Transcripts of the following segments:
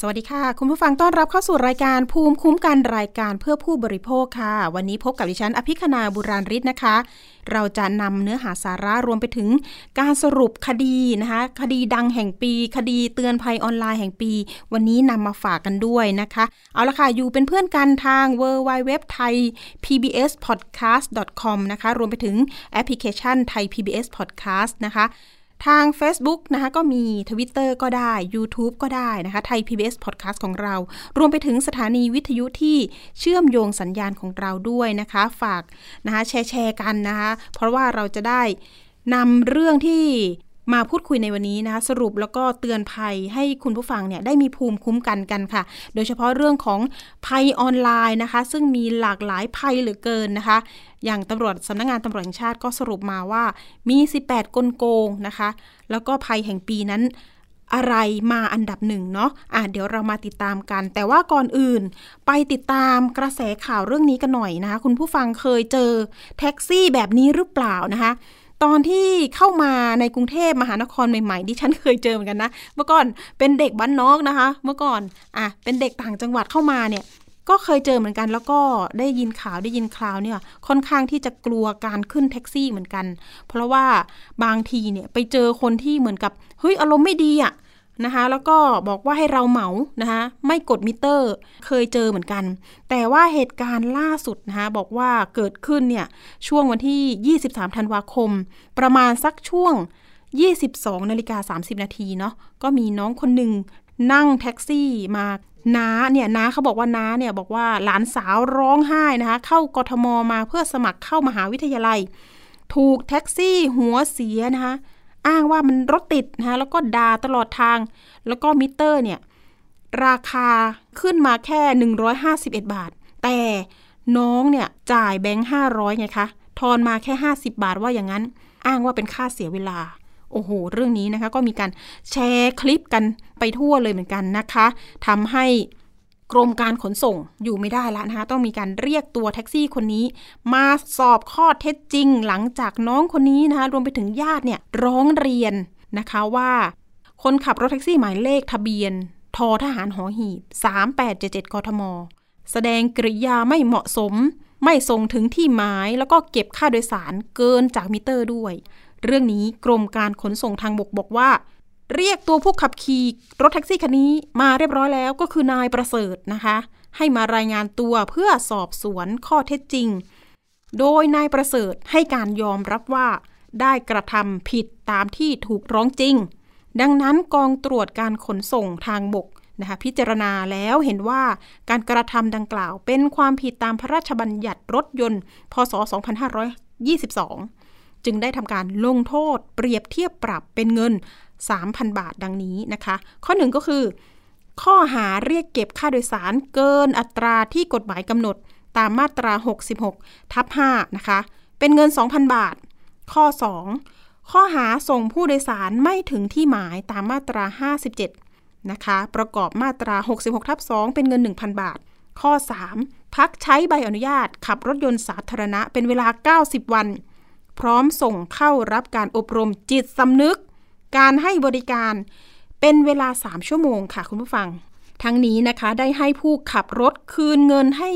สวัสดีค่ะ คุณผู้ฟังต้อนรับเข้าสู่รายการภูมิคุ้มกันรายการเพื่อผู้บริโภคค่ะ วันนี้พบกับดิฉันอภิคณาบุราริศนะคะ เราจะนำเนื้อหาสาระรวมไปถึงการสรุปคดีนะคะ คดีดังแห่งปี คดีเตือนภัยออนไลน์แห่งปี วันนี้นำมาฝากกันด้วยนะคะ เอาละค่ะ อยู่เป็นเพื่อนกันทาง w w w t h a i pbs podcast com นะคะ รวมไปถึงแอปพลิเคชันไทย PBS Podcast นะคะ ทาง Facebook นะคะก็มี Twitter ก็ได้ YouTube ก็ได้นะคะไทย PBS Podcast ของเรา รวมไปถึงสถานีวิทยุที่เชื่อมโยงสัญญาณของเราด้วยนะคะ ฝากนะคะแชร์แชร์กันนะคะ เพราะว่าเราจะได้นำเรื่องที่ มาพูดคุยในวันนี้นะคะสรุปแล้วก็เตือนภัยให้คุณผู้ฟังเนี่ยได้มีภูมิคุ้มกันกันค่ะ โดยเฉพาะเรื่องของภัยออนไลน์นะคะ ซึ่งมีหลากหลายภัยเหลือเกินนะคะ อย่างตำรวจสำนักงงานตำรวจแห่งชาติก็สรุปมาว่ามี 18 กลโกงนะคะ แล้วก็ภัยแห่งปีนั้นอะไรมาอันดับหนึ่งเนาะ อะเดี๋ยวเรามาติดตามกัน แต่ว่าก่อนอื่น ไปติดตามกระแสข่าวเรื่องนี้กันหน่อยนะคะ คุณผู้ฟังเคยเจอแท็กซี่แบบนี้หรือเปล่านะคะ ตอนที่เข้ามาในกรุงเทพมหานครใหม่ๆดิฉันเคยเจอเหมือนกันนะ เมื่อก่อนเป็นเด็กบ้านนอกนะคะ เมื่อก่อนอะเป็นเด็กต่างจังหวัดเข้ามาเนี่ยก็เคยเจอเหมือนกัน แล้วก็ได้ยินข่าวได้ยินคราวเนี่ยค่อนข้างที่จะกลัวการขึ้นแท็กซี่เหมือนกัน เพราะว่าบางทีเนี่ยไปเจอคนที่เหมือนกับเฮ้ยอารมณ์ไม่ดีอะ นะคะ แล้วก็บอกว่าให้เราเหมานะคะ ไม่กดมิเตอร์ เคยเจอเหมือนกัน แต่ว่าเหตุการณ์ล่าสุดนะคะ บอกว่าเกิดขึ้นเนี่ย ช่วงวันที่ 23 ธันวาคม ประมาณสักช่วง 22 นาฬิกา 30 นาทีเนาะ ก็มีน้องคนหนึ่งนั่งแท็กซี่มาน้าเนี่ยน้าเขาบอกว่าน้าเนี่ยบอกว่าหลานสาวร้องไห้นะคะ เข้ากทมมาเพื่อสมัครเข้ามหาวิทยาลัย ถูกแท็กซี่หัวเสียนะคะ อ้างว่ามันรถติดนะคะแล้วก็ด่าตลอดทาง แล้วก็มิเตอร์เนี่ย ราคาขึ้นมาแค่ 151 บาท แต่น้องเนี่ยจ่ายแบงค์500ไงคะ ทอนมาแค่ 50 บาทว่าอย่างนั้น อ้างว่าเป็นค่าเสียเวลา โอ้โห เรื่องนี้นะคะ ก็มีการแชร์คลิปกันไปทั่วเลยเหมือนกันนะคะทำให้ กรมการขนส่งอยู่ไม่ได้แล้วนะคะ ต้องมีการเรียกตัวแท็กซี่คนนี้ มาสอบข้อเท็จจริง หลังจากน้องคนนี้นะคะ รวมไปถึงญาติเนี่ยร้องเรียนนะคะว่า คนขับรถแท็กซี่หมายเลขทะเบียนทอทหารหอหีบ 3877กทม แสดงกริยาไม่เหมาะสม ไม่ส่งถึงที่หมายแล้วก็เก็บค่าโดยสารเกินจากมิเตอร์ด้วย เรื่องนี้กรมการขนส่งทางบกบอกว่า เรียกตัวผู้ขับขี่รถแท็กซี่คันนี้มาเรียบร้อยแล้วก็คือนายประเสริฐนะคะ ให้มารายงานตัวเพื่อสอบสวนข้อเท็จจริง โดยนายประเสริฐให้การยอมรับว่าได้กระทำผิดตามที่ถูกร้องจริง ดังนั้นกองตรวจการขนส่งทางบกนะคะพิจารณาแล้วเห็นว่าการกระทำดังกล่าวเป็นความผิดตามพระราชบัญญัติรถยนต์ พศ 2522 จึงได้ทำการลงโทษเปรียบเทียบปรับเป็นเงิน 3,000 บาทดังนี้นะคะ ข้อหนึ่งก็คือ ข้อหาเรียกเก็บค่าโดยสารเกินอัตราที่กฎหมายกำหนดตามมาตรา 66ทับ5นะคะ เป็นเงิน 2,000 บาท ข้อ 2 ข้อหาส่งผู้โดยสารไม่ถึงที่หมายตามมาตรา 57 นะคะ ประกอบมาตรา 66ทับ2เป็นเงิน 1,000 บาท ข้อ 3 พักใช้ใบอนุญาตขับรถยนต์สาธารณะเป็นเวลา 90 วัน พร้อมส่งเข้ารับการอบรมจิตสำนึก การให้บริการเป็นเวลา 3 ชั่วโมงค่ะคุณผู้ฟัง ทั้งนี้นะคะได้ให้ผู้ขับรถคืนเงินให้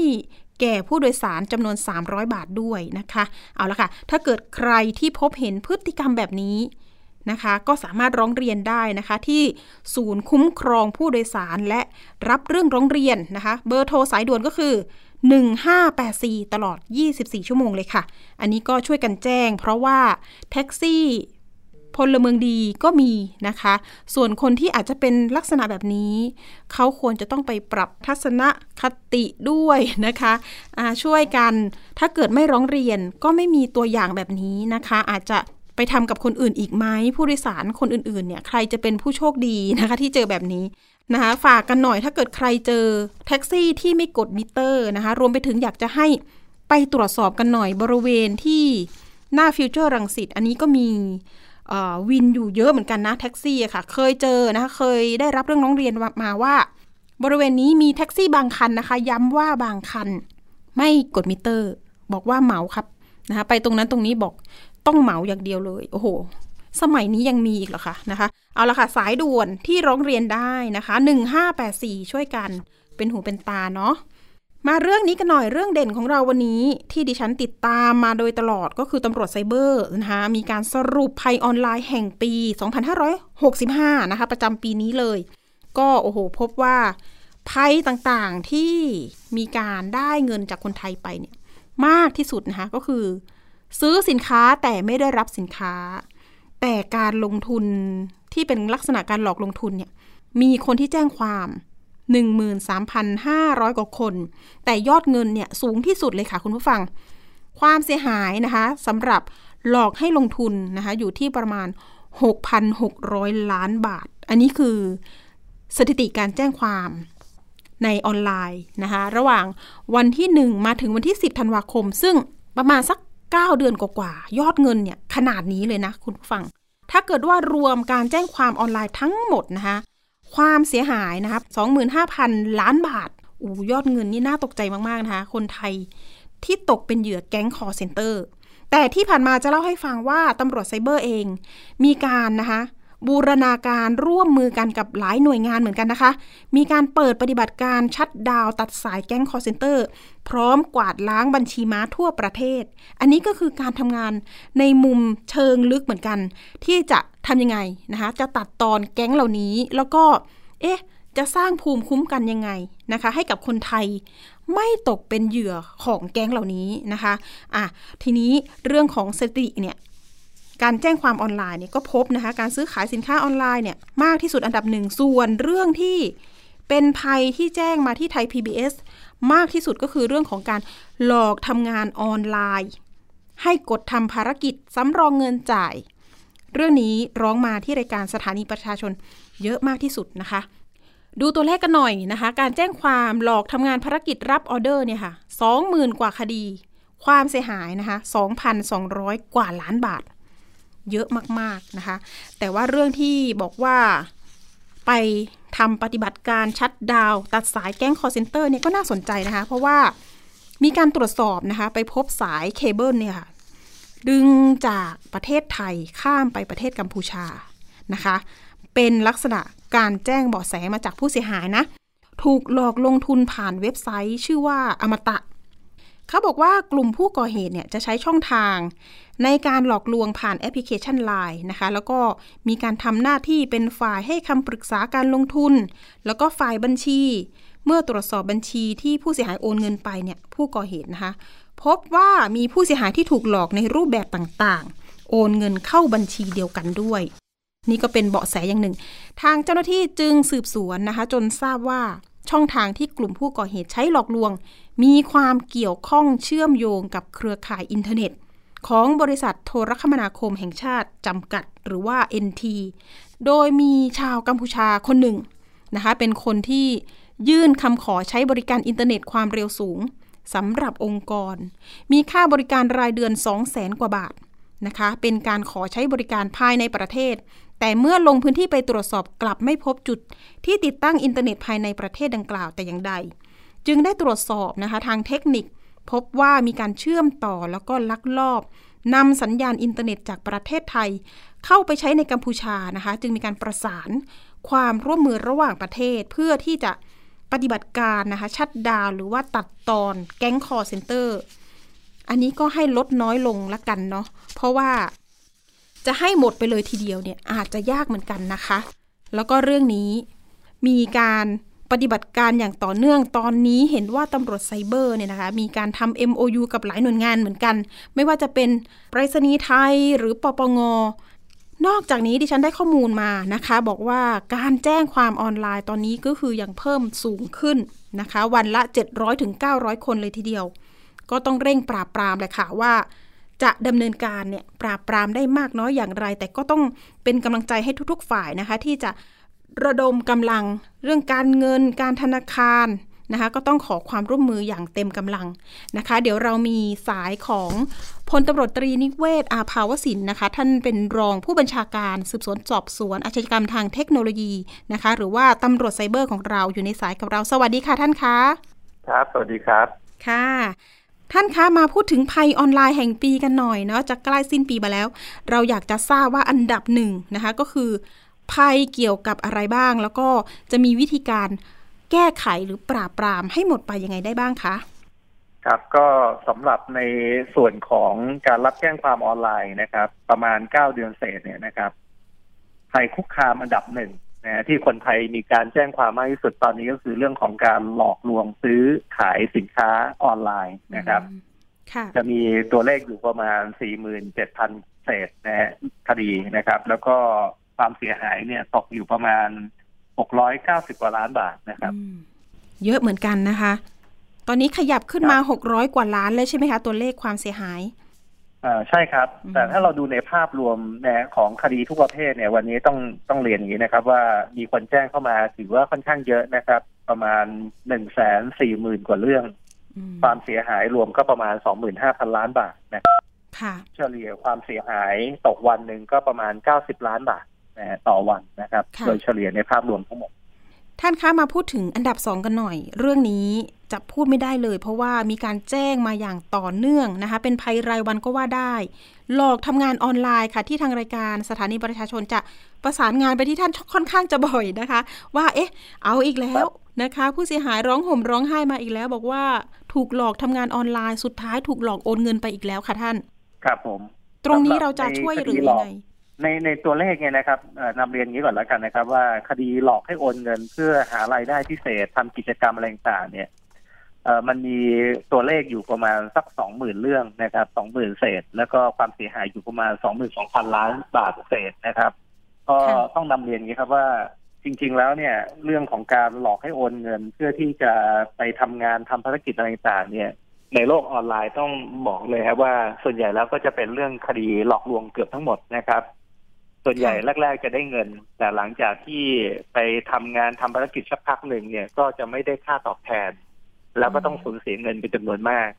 แก่ผู้โดยสารจำนวน 300 บาทด้วยนะคะ เอาละค่ะ ถ้าเกิดใครที่พบเห็นพฤติกรรมแบบนี้นะคะ ก็สามารถร้องเรียนได้นะคะ ที่ศูนย์คุ้มครองผู้โดยสารและรับเรื่องร้องเรียนนะคะ เบอร์โทรสายด่วนก็คือ 1584 ตลอด 24 ชั่วโมงเลยค่ะ อันนี้ก็ช่วยกันแจ้ง เพราะว่าแท็กซี่ พลเมืองดีก็มีนะคะ ส่วนคนที่อาจจะเป็นลักษณะแบบนี้ เขาควรจะต้องไปปรับทัศนคติด้วยนะคะะช่วยกัน ถ้าเกิดไม่ร้องเรียนก็ไม่มีตัวอย่างแบบนี้นะคะ อาจจะไปทำกับคนอื่นอีกไหมผู้โดยสารคนอื่นๆเนี่ยใครจะเป็นผู้โชคดีนะคะที่เจอแบบนี้นะคะฝากกันหน่อยถ้าเกิดใครเจอแท็กซี่ที่ไม่กดมิเตอร์นะคะรวมไปถึงอยากจะให้ไปตรวจสอบกันหน่อยบริเวณที่หน้าฟิวเจอร์รังสิตอันนี้ก็มี วินอยู่เยอะเหมือนกันนะแท็กซี่อะค่ะ เคยเจอนะคะเคยได้รับเรื่องร้องเรียนมาว่า บริเวณนี้มีแท็กซี่บางคันนะคะ ย้ำว่าบางคัน ไม่กดมิเตอร์ บอกว่าเหมาครับนะคะไปตรงนั้นตรงนี้บอกต้องเหมาอย่างเดียวเลย โอ้โห สมัยนี้ยังมีอีกเหรอคะนะคะ เอาละค่ะ สายด่วนที่ร้องเรียนได้นะคะ 1584 ช่วยกัน เป็นหูเป็นตาเนาะ มาเรื่องนี้กันหน่อยเรื่องเด่นของเราวันนี้ที่ดิฉันติดตามมาโดยตลอดก็คือตำรวจไซเบอร์นะคะมีการสรุปภัยออนไลน์แห่งปี 2565 นะคะ ประจำปีนี้เลย ก็โอ้โห พบว่าภัยต่างๆที่มีการได้เงินจากคนไทยไปเนี่ยมากที่สุดนะคะก็คือ ซื้อสินค้าแต่ไม่ได้รับสินค้า แต่การลงทุนที่เป็นลักษณะการหลอกลงทุนเนี่ยมีคนที่แจ้งความ 13,500 กว่าคน แต่ยอดเงินเนี่ยสูงที่สุดเลยค่ะคุณผู้ฟัง ความเสียหายนะคะสำหรับหลอกให้ลงทุนนะคะอยู่ที่ประมาณ 6,600 ล้านบาท อันนี้คือสถิติการแจ้งความในออนไลน์นะคะระหว่างวันที่ 1 มาถึงวันที่ 10ธันวาคม ซึ่งประมาณสัก 9 เดือนกว่าๆยอดเงินเนี่ยขนาดนี้เลยนะคุณผู้ฟัง ถ้าเกิดว่ารวมการแจ้งความออนไลน์ทั้งหมดนะคะ ความเสียหายนะครับ25,000 ล้านบาทอู้ยอดเงินนี่น่าตกใจมาก ๆ นะคะ คนไทยที่ตกเป็นเหยื่อแก๊งคอลเซ็นเตอร์ แต่ที่ผ่านมาจะเล่าให้ฟังว่าตำรวจไซเบอร์เอง มีการนะคะ บูรณาการร่วมมือกันกับหลายหน่วยงานเหมือนกันนะคะ มีการเปิดปฏิบัติการ shutdown ตัดสายแก๊งคอลเซ็นเตอร์ พร้อมกวาดล้างบัญชีม้าทั่วประเทศ อันนี้ก็คือการทำงานในมุมเชิงลึกเหมือนกัน ที่จะทำยังไงนะคะ จะตัดตอนแก๊งเหล่านี้แล้วก็ เอ๊ะ จะสร้างภูมิคุ้มกันยังไงนะคะ ให้กับคนไทยไม่ตกเป็นเหยื่อของแก๊งเหล่านี้นะคะ อะ ทีนี้เรื่องของสติเนี่ย การแจ้งความออนไลน์เนี่ยก็พบนะคะ การซื้อขายสินค้าออนไลน์เนี่ยมากที่สุดอันดับหนึ่งส่วนเรื่องที่เป็นภัยที่แจ้งมาที่ไทย PBS มากที่สุดก็คือเรื่องของการหลอกทำงานออนไลน์ ให้กดทำภารกิจสำรองเงินจ่าย เรื่องนี้ร้องมาที่รายการสถานีประชาชนเยอะมากที่สุดนะคะ ดูตัวเลขกันหน่อยนะคะ การแจ้งความหลอกทำงานภารกิจรับออเดอร์เนี่ยค่ะ20,000 กว่าคดี ความเสียหายนะคะ 2,200 กว่าล้านบาท เยอะมากๆนะคะ แต่ว่าเรื่องที่บอกว่าไปทำปฏิบัติการ shutdown ตัดสายแก๊งคอลเซ็นเตอร์เนี่ยก็น่าสนใจนะคะ เพราะว่ามีการตรวจสอบนะคะ ไปพบสายเคเบิลเนี่ยค่ะ ดึงจากประเทศไทยข้ามไปประเทศกัมพูชานะคะ เป็นลักษณะการแจ้งเบาะแสมาจากผู้เสียหายนะ ถูกหลอกลงทุนผ่านเว็บไซต์ ชื่อว่าอมตะ เขาบอกว่ากลุ่มผู้ก่อเหตุเนี่ยจะใช้ช่องทาง ในการหลอกลวงผ่านแอปพลิเคชัน Line นะคะ แล้วก็มีการทำหน้าที่เป็นฝ่ายให้คำปรึกษาการลงทุน แล้วก็ฝ่ายบัญชี เมื่อตรวจสอบบัญชีที่ผู้เสียหายโอนเงินไปเนี่ยผู้ก่อเหตุนะคะ พบว่ามีผู้เสียหายที่ถูกหลอกในรูปแบบต่างๆ โอนเงินเข้าบัญชีเดียวกันด้วย นี่ก็เป็นเบาะแสอย่างหนึ่ง ทางเจ้าหน้าที่จึงสืบสวนนะคะ จนทราบว่าช่องทางที่กลุ่มผู้ก่อเหตุใช้หลอกลวง มีความเกี่ยวข้องเชื่อมโยงกับเครือข่ายอินเทอร์เน็ต ของบริษัทโทรคมนาคมแห่งชาติจำกัดหรือว่า NT โดยมีชาวกัมพูชาคนหนึ่งนะคะเป็นคนที่ยื่นคำขอใช้บริการอินเทอร์เน็ตความเร็วสูงสำหรับองค์กร มีค่าบริการรายเดือน 2 0 0แสนกว่าบาทนะคะ เป็นการขอใช้บริการภายในประเทศ แต่เมื่อลงพื้นที่ไปตรวจสอบกลับไม่พบจุด ที่ติดตั้งอินเทอร์เน็ตภายในประเทศดังกล่าวแต่อย่างใด จึงได้ตรวจสอบนะคะทางเทคนิค พบว่ามีการเชื่อมต่อแล้วก็ลักลอบนำสัญญาณอินเทอร์เน็ตจากประเทศไทย เข้าไปใช้ในกัมพูชานะคะ จึงมีการประสานความร่วมมือระหว่างประเทศเพื่อที่จะปฏิบัติการนะคะ shutdown หรือว่าตัดตอนแก๊ง call center อันนี้ก็ให้ลดน้อยลงละกันเนาะเพราะว่าจะให้หมดไปเลยทีเดียวเนี่ยอาจจะยากเหมือนกันนะคะ แล้วก็เรื่องนี้มีการ ปฏิบัติการอย่างต่อเนื่องตอนนี้เห็นว่าตำรวจไซเบอร์เนี่ยนะคะมีการทำ MOU กับหลายหน่วยงานเหมือนกัน ไม่ว่าจะเป็นไปรษณีย์ไทยหรือปปงนอกจากนี้ดิฉันได้ข้อมูลมานะคะ บอกว่าการแจ้งความออนไลน์ตอนนี้ก็คือยังเพิ่มสูงขึ้นนะคะ วันละ 700-900ถึงคนเลยทีเดียว ก็ต้องเร่งปราบปรามเลยค่ะว่า จะดำเนินการเนี่ยปราบปรามได้มากน้อยอย่างไร แต่ก็ต้องเป็นกำลังใจให้ทุกๆ ฝ่ายนะคะ ที่จะ ระดมกำลัง เรื่องการเงินการธนาคารนะคะก็ต้องขอความร่วมมืออย่างเต็มกำลังนะคะ เดี๋ยวเรามีสายของพลตำรวจตรีนิเวศอาภาวสินนะคะ ท่านเป็นรองผู้บัญชาการสืบสวนสอบสวนอาชญากรรมทางเทคโนโลยีนะคะ หรือว่าตำรวจไซเบอร์ของเราอยู่ในสายกับเราสวัสดีค่ะท่านคะครับ สวัสดีครับค่ะ ท่านคะมาพูดถึงภัยออนไลน์แห่งปีกันหน่อยเนาะจะใกล้สิ้นปีมาแล้ว เราอยากจะทราบว่าอันดับหนึ่งนะคะ ก็คือ ภัยเกี่ยวกับอะไรบ้าง แล้วก็จะมีวิธีการแก้ไขหรือปราบปรามให้หมดไปยังไงได้บ้างคะครับก็สำหรับในส่วนของการรับแจ้งความออนไลน์นะครับ ประมาณเก้าเดือนเศษเนี่ยนะครับภัยคุกคามอันดับหนึ่งนะที่คนไทยมีการแจ้งความมากที่สุดตอนนี้ก็คือเรื่องของการหลอกลวงซื้อขายสินค้าออนไลน์นะครับค่ะจะมีตัวเลขอยู่ประมาณ 47,000 เศษนะฮะคดีนะครับ แล้วก็ ความเสียหายเนี่ยตกอยู่ประมาณ 690 กว่าล้านบาทนะครับอืมเยอะเหมือนกันนะคะ ตอนนี้ขยับขึ้นมา 600 กว่าล้านเลยใช่ไหมคะ ตัวเลขความเสียหายอ่าใช่ครับอืมแต่ถ้าเราดูในภาพรวมนะของคดีทุกประเภทเนี่ย วันนี้ต้องต้องเรียนอย่างนี้นะครับ ว่ามีคนแจ้งเข้ามาถือว่าค่อนข้างเยอะนะครับ ประมาณหนึ่งแสนสี่หมื่นกว่าเรื่องอืมความเสียหายรวมก็ประมาณสองหมื่นห้าพันล้านบาทนะครับค่ะเฉลี่ยความเสียหายตกวันหนึ่งก็ประมาณเก้าสิบล้านบาทนะฮะ ต่อวันนะครับค่ะโดยเฉลี่ยในภาพรวมทั้งหมด ท่านคะมาพูดถึงอันดับสองกันหน่อย เรื่องนี้จะพูดไม่ได้เลย เพราะว่ามีการแจ้งมาอย่างต่อเนื่องนะคะ เป็นภัยรายวันก็ว่าได้ หลอกทำงานออนไลน์ค่ะ ที่ทางรายการสถานีประชาชนจะประสานงานไปที่ท่านค่อนข้างจะบ่อยนะคะ ว่าเอ๊ะ เอาอีกแล้วนะคะ ผู้เสียหายร้องห่มร้องไห้มาอีกแล้ว บอกว่าถูกหลอกทำงานออนไลน์สุดท้ายถูกหลอกโอนเงินไปอีกแล้วค่ะท่าน ครับผม ตรงนี้สำหรับเราจะช่วยในหรือคดีหลยัอกงไง ในในตัวเลขเนี่ยนะครับเอ่อนำเรียนอย่างนี้ก่อนแล้วกันนะครับ ว่าคดีหลอกให้โอนเงิน เพื่อหารายได้พิเศษทำกิจกรรมอะไรต่างๆเนี่ยเอ่อมันมีตัวเลขอยู่ประมาณสักสองหมื่นเรื่องนะครับสองหมื่นเศษ แล้วก็ความเสียหายอยู่ประมาณสองหมื่นสองพันล้านบาทเศษนะครับ ก็ค่ะต้องนำเรียนอย่างนี้ครับว่าจริง ๆ แล้วเนี่ยเรื่องของการหลอกให้โอนเงิน เพื่อที่จะไปทำงานทำภารกิจอะไรต่างๆเนี่ย ในโลกออนไลน์ต้องบอกเลยครับว่าส่วนใหญ่แล้วก็จะเป็นเรื่องคดีหลอกลวงเกือบทั้งหมดนะครับ ส่วนใหญ่แรก ๆ จะได้เงิน แต่หลังจากที่ไปทำงานทำภารกิจสักพักหนึ่งเนี่ยก็จะไม่ได้ค่าตอบแทน แล้วก็ต้องสูญเสียเงินเป็นจำนวนมาก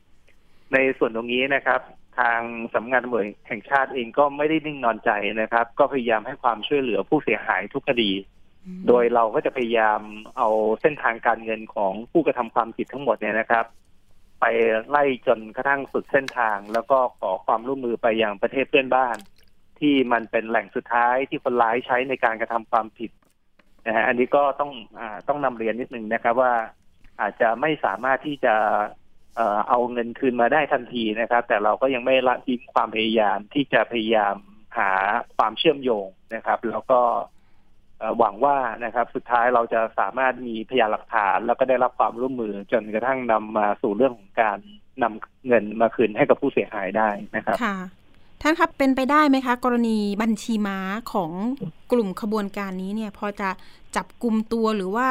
ในส่วนตรงนี้นะครับ ทางสำนักงานตำรวจแห่งชาติเองก็ไม่ได้นิ่งนอนใจนะครับ ก็พยายามให้ความช่วยเหลือผู้เสียหายทุกคดี โดยเราก็จะพยายามเอาเส้นทางการเงินของผู้กระทำความผิดทั้งหมดเนี่ยนะครับไปไล่จนกระทั่งสุดเส้นทาง แล้วก็ขอความร่วมมือไปยังประเทศเพื่อนบ้าน ที่มันเป็นแหล่งสุดท้ายที่คนร้ายใช้ในการกระทำความผิดนะฮะอันนี้ก็ต้องอต้องนำเรียนนิดนึงนะครับว่าอาจจะไม่สามารถที่จะเออเอาเงินคืนมาได้ทันทีนะครับ แต่เราก็ยังไม่ละทิ้งความพยายามที่จะพยายามหาความเชื่อมโยงนะครับ แล้วก็หวังว่านะครับสุดท้ายเราจะสามารถมีพยานหลักฐาน แล้วก็ได้รับความร่วมมือจนกระทั่งนำมาสู่เรื่องของการนำเงินมาคืนให้กับผู้เสียหายได้นะครับค่ะ ท่านครับเป็นไปได้ไหมคะ กรณีบัญชีม้าของกลุ่มขบวนการนี้เนี่ย พอจะจับกลุ่มตัวหรือว่า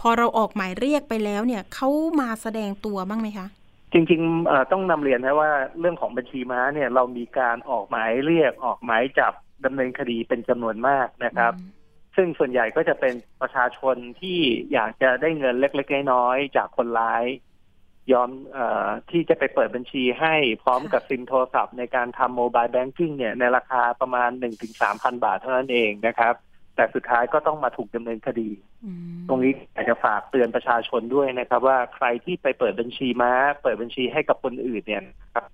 พอเราออกหมายเรียกไปแล้วเนี่ยเขามาแสดงตัวบ้างไหมคะจริงๆเอ่อต้องนำเรียนนะว่าเรื่องของบัญชีม้าเนี่ยเรามีการออกหมายเรียกออกหมายจับดำเนินคดีเป็นจำนวนมากนะครับ ซึ่งส่วนใหญ่ก็จะเป็นประชาชนที่อยากจะได้เงินเล็ก ๆ น้อยๆจากคนร้าย ยอมเออที่จะไปเปิดบัญชีให้พร้อมกับซิมโทรศัพท์ในการทำโมบายแบงกิ้งเนี่ยในราคาประมาณหนึ่งถึงสามพันบาทเท่านั้นเองนะครับ แต่สุดท้ายก็ต้องมาถูกดำเนินคดีอืมตรงนี้อยากจะฝากเตือนประชาชนด้วยนะครับ ว่าใครที่ไปเปิดบัญชีม้า เปิดบัญชีให้กับคนอื่นเนี่ยนะครับ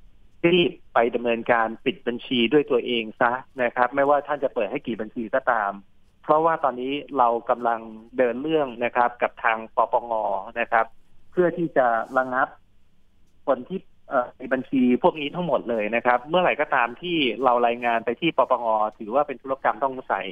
รีบไปดำเนินการปิดบัญชีด้วยตัวเองซะนะครับ ไม่ว่าท่านจะเปิดให้กี่บัญชีก็ตาม เพราะว่าตอนนี้เรากำลังเดินเรื่องนะครับ กับทางปปงนะครับ เพื่อที่จะระงับคนที่เอ่อในบัญชีพวกนี้ทั้งหมดเลยนะครับ เมื่อไหร่ก็ตามที่เรารายงานไปที่ปปงถือว่าเป็นธุรกรรมต้องสงสัย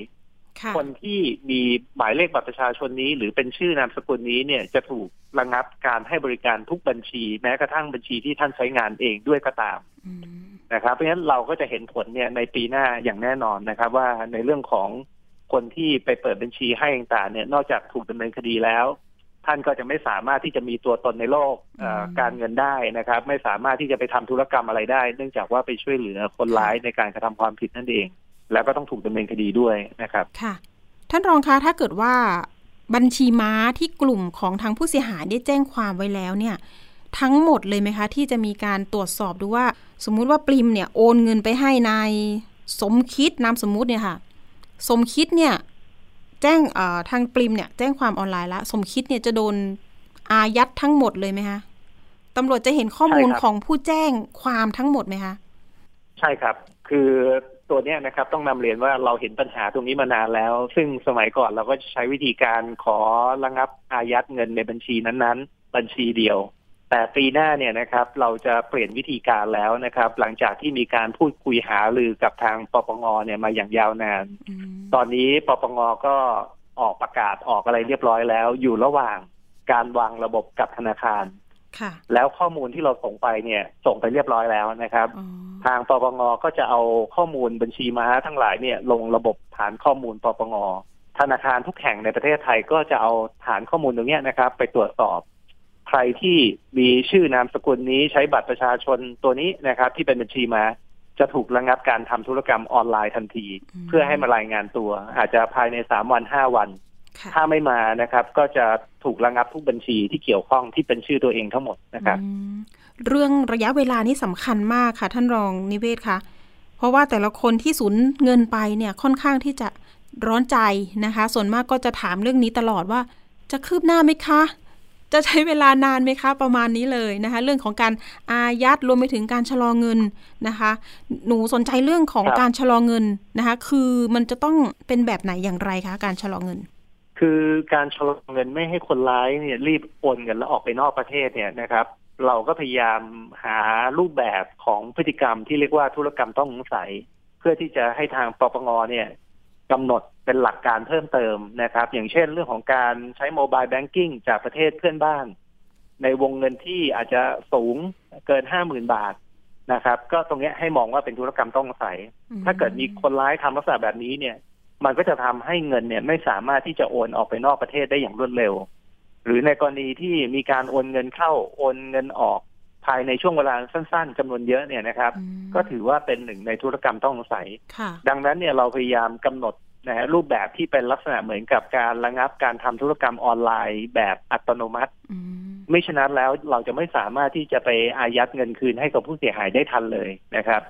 ค่ะคนที่มีหมายเลขบัตรประชาชนนี้ หรือเป็นชื่อนามสกุลนี้เนี่ยจะถูกระงับการให้บริการทุกบัญชี แม้กระทั่งบัญชีที่ท่านใช้งานเองด้วยก็ตามอืมนะครับ เพราะฉะนั้นเราก็จะเห็นผลเนี่ยในปีหน้าอย่างแน่นอนนะครับ ว่าในเรื่องของคนที่ไปเปิดบัญชีให้ต่างๆเนี่ย นอกจากถูกดำเนินคดีแล้ว ท่านก็จะไม่สามารถที่จะมีตัวตนในโลกเอ่อการเงินได้นะครับ ไม่สามารถที่จะไปทำธุรกรรมอะไรได้ เนื่องจากว่าไปช่วยเหลือคนร้ายในการกระทำความผิดนั่นเอง แล้วก็ต้องถูกดำเนินคดีด้วยนะครับค่ะ ท่านรองคะถ้าเกิดว่าบัญชีม้าที่กลุ่มของทางผู้เสียหายได้แจ้งความไว้แล้วเนี่ย ทั้งหมดเลยไหมคะ ที่จะมีการตรวจสอบดูว่า สมมุติว่าปริมเนี่ยโอนเงินไปให้นายสมคิดนามสมมุติเนี่ยค่ะ สมคิดเนี่ย แจ้งทางปริมเนี่ยแจ้งความออนไลน์แล้วสมคิดเนี่ยจะโดนอายัดทั้งหมดเลยไหมคะตำรวจจะเห็นข้อมูลของผู้แจ้งความทั้งหมดไหมคะใช่ครับ คือตัวเนี้ยนะครับต้องนำเรียนว่าเราเห็นปัญหาตรงนี้มานานแล้ว ซึ่งสมัยก่อนเราก็ใช้วิธีการขอระงับอายัดเงินในบัญชีนั้นๆ บัญชีเดียว แต่ปีหน้าเนี่ยนะครับเราจะเปลี่ยนวิธีการแล้วนะครับ หลังจากที่มีการพูดคุยหารือกับทางปปงเนี่ยมาอย่างยาวนาน ตอนนี้ปปงก็ออกประกาศออกอะไรเรียบร้อยแล้ว อยู่ระหว่างการวางระบบกับธนาคารแล้วข้อมูลที่เราส่งไปเนี่ย ส่งไปเรียบร้อยแล้วนะครับ ทางปปงก็จะเอาข้อมูลบัญชีม้าทั้งหลายเนี่ย ลงระบบฐานข้อมูลปปงธนาคารทุกแห่งในประเทศไทยก็จะเอาฐานข้อมูลตรงนี้นะครับ ไปตรวจสอบ ใครที่มีชื่อนามสกุลนี้ใช้บัตรประชาชนตัวนี้นะครับ ที่เป็นบัญชีม้าจะถูกระงับการทำธุรกรรมออนไลน์ทันที เพื่อให้มารายงานตัว อาจจะภายในสามวันห้าวัน ถ้าไม่มานะครับ ก็จะถูกระงับทุกบัญชีที่เกี่ยวข้องที่เป็นชื่อตัวเองทั้งหมดนะครับเรื่องระยะเวลานี้สำคัญมากค่ะ ท่านรองนิเวศคะเพราะว่าแต่ละคนที่สูญเงินไปเนี่ยค่อนข้างที่จะร้อนใจนะคะ ส่วนมากก็จะถามเรื่องนี้ตลอดว่า จะคืบหน้าไหมคะ จะใช้เวลานานไหมคะประมาณนี้เลยนะคะ เรื่องของการอายัดรวมไปถึงการชะลอเงินนะคะ หนูสนใจเรื่องของการชะลอเงินนะคะ คือมันจะต้องเป็นแบบไหนอย่างไรคะการชะลอเงิน คือการชะลอเงินไม่ให้คนร้ายเนี่ยรีบโอนเงินแล้วออกไปนอกประเทศเนี่ยนะครับ เราก็พยายามหารูปแบบของพฤติกรรมที่เรียกว่าธุรกรรมต้องสงสัย เพื่อที่จะให้ทางปปงเนี่ยกำหนด เป็นหลักการเพิ่มเติมนะครับ อย่างเช่นเรื่องของการใช้โมบายแบงกิ้งจากประเทศเพื่อนบ้าน ในวงเงินที่อาจจะสูงเกินห้าหมื่นบาทนะครับ ก็ตรงนี้ให้มองว่าเป็นธุรกรรมต้องสงสัยถ้าเกิดมีคนร้ายทำลักษณะแบบนี้เนี่ย มันก็จะทำให้เงินเนี่ยไม่สามารถที่จะโอนออกไปนอกประเทศได้อย่างรวดเร็ว หรือในกรณีที่มีการโอนเงินเข้าโอนเงินออกภายในช่วงเวลาสั้น ๆจำนวนเยอะเนี่ยนะครับ ก็ถือว่าเป็นหนึ่งในธุรกรรมต้องสงสัย ดังนั้นเนี่ยเราพยายามกำหนด นะฮะรูปแบบที่เป็นลักษณะเหมือนกับการระงับการทำธุรกรรมออนไลน์แบบอัตโนมัติไม่ฉะนั้นแล้วเราจะไม่สามารถที่จะไปอายัดเงินคืนให้กับผู้เสียหายได้ทันเลยนะครับ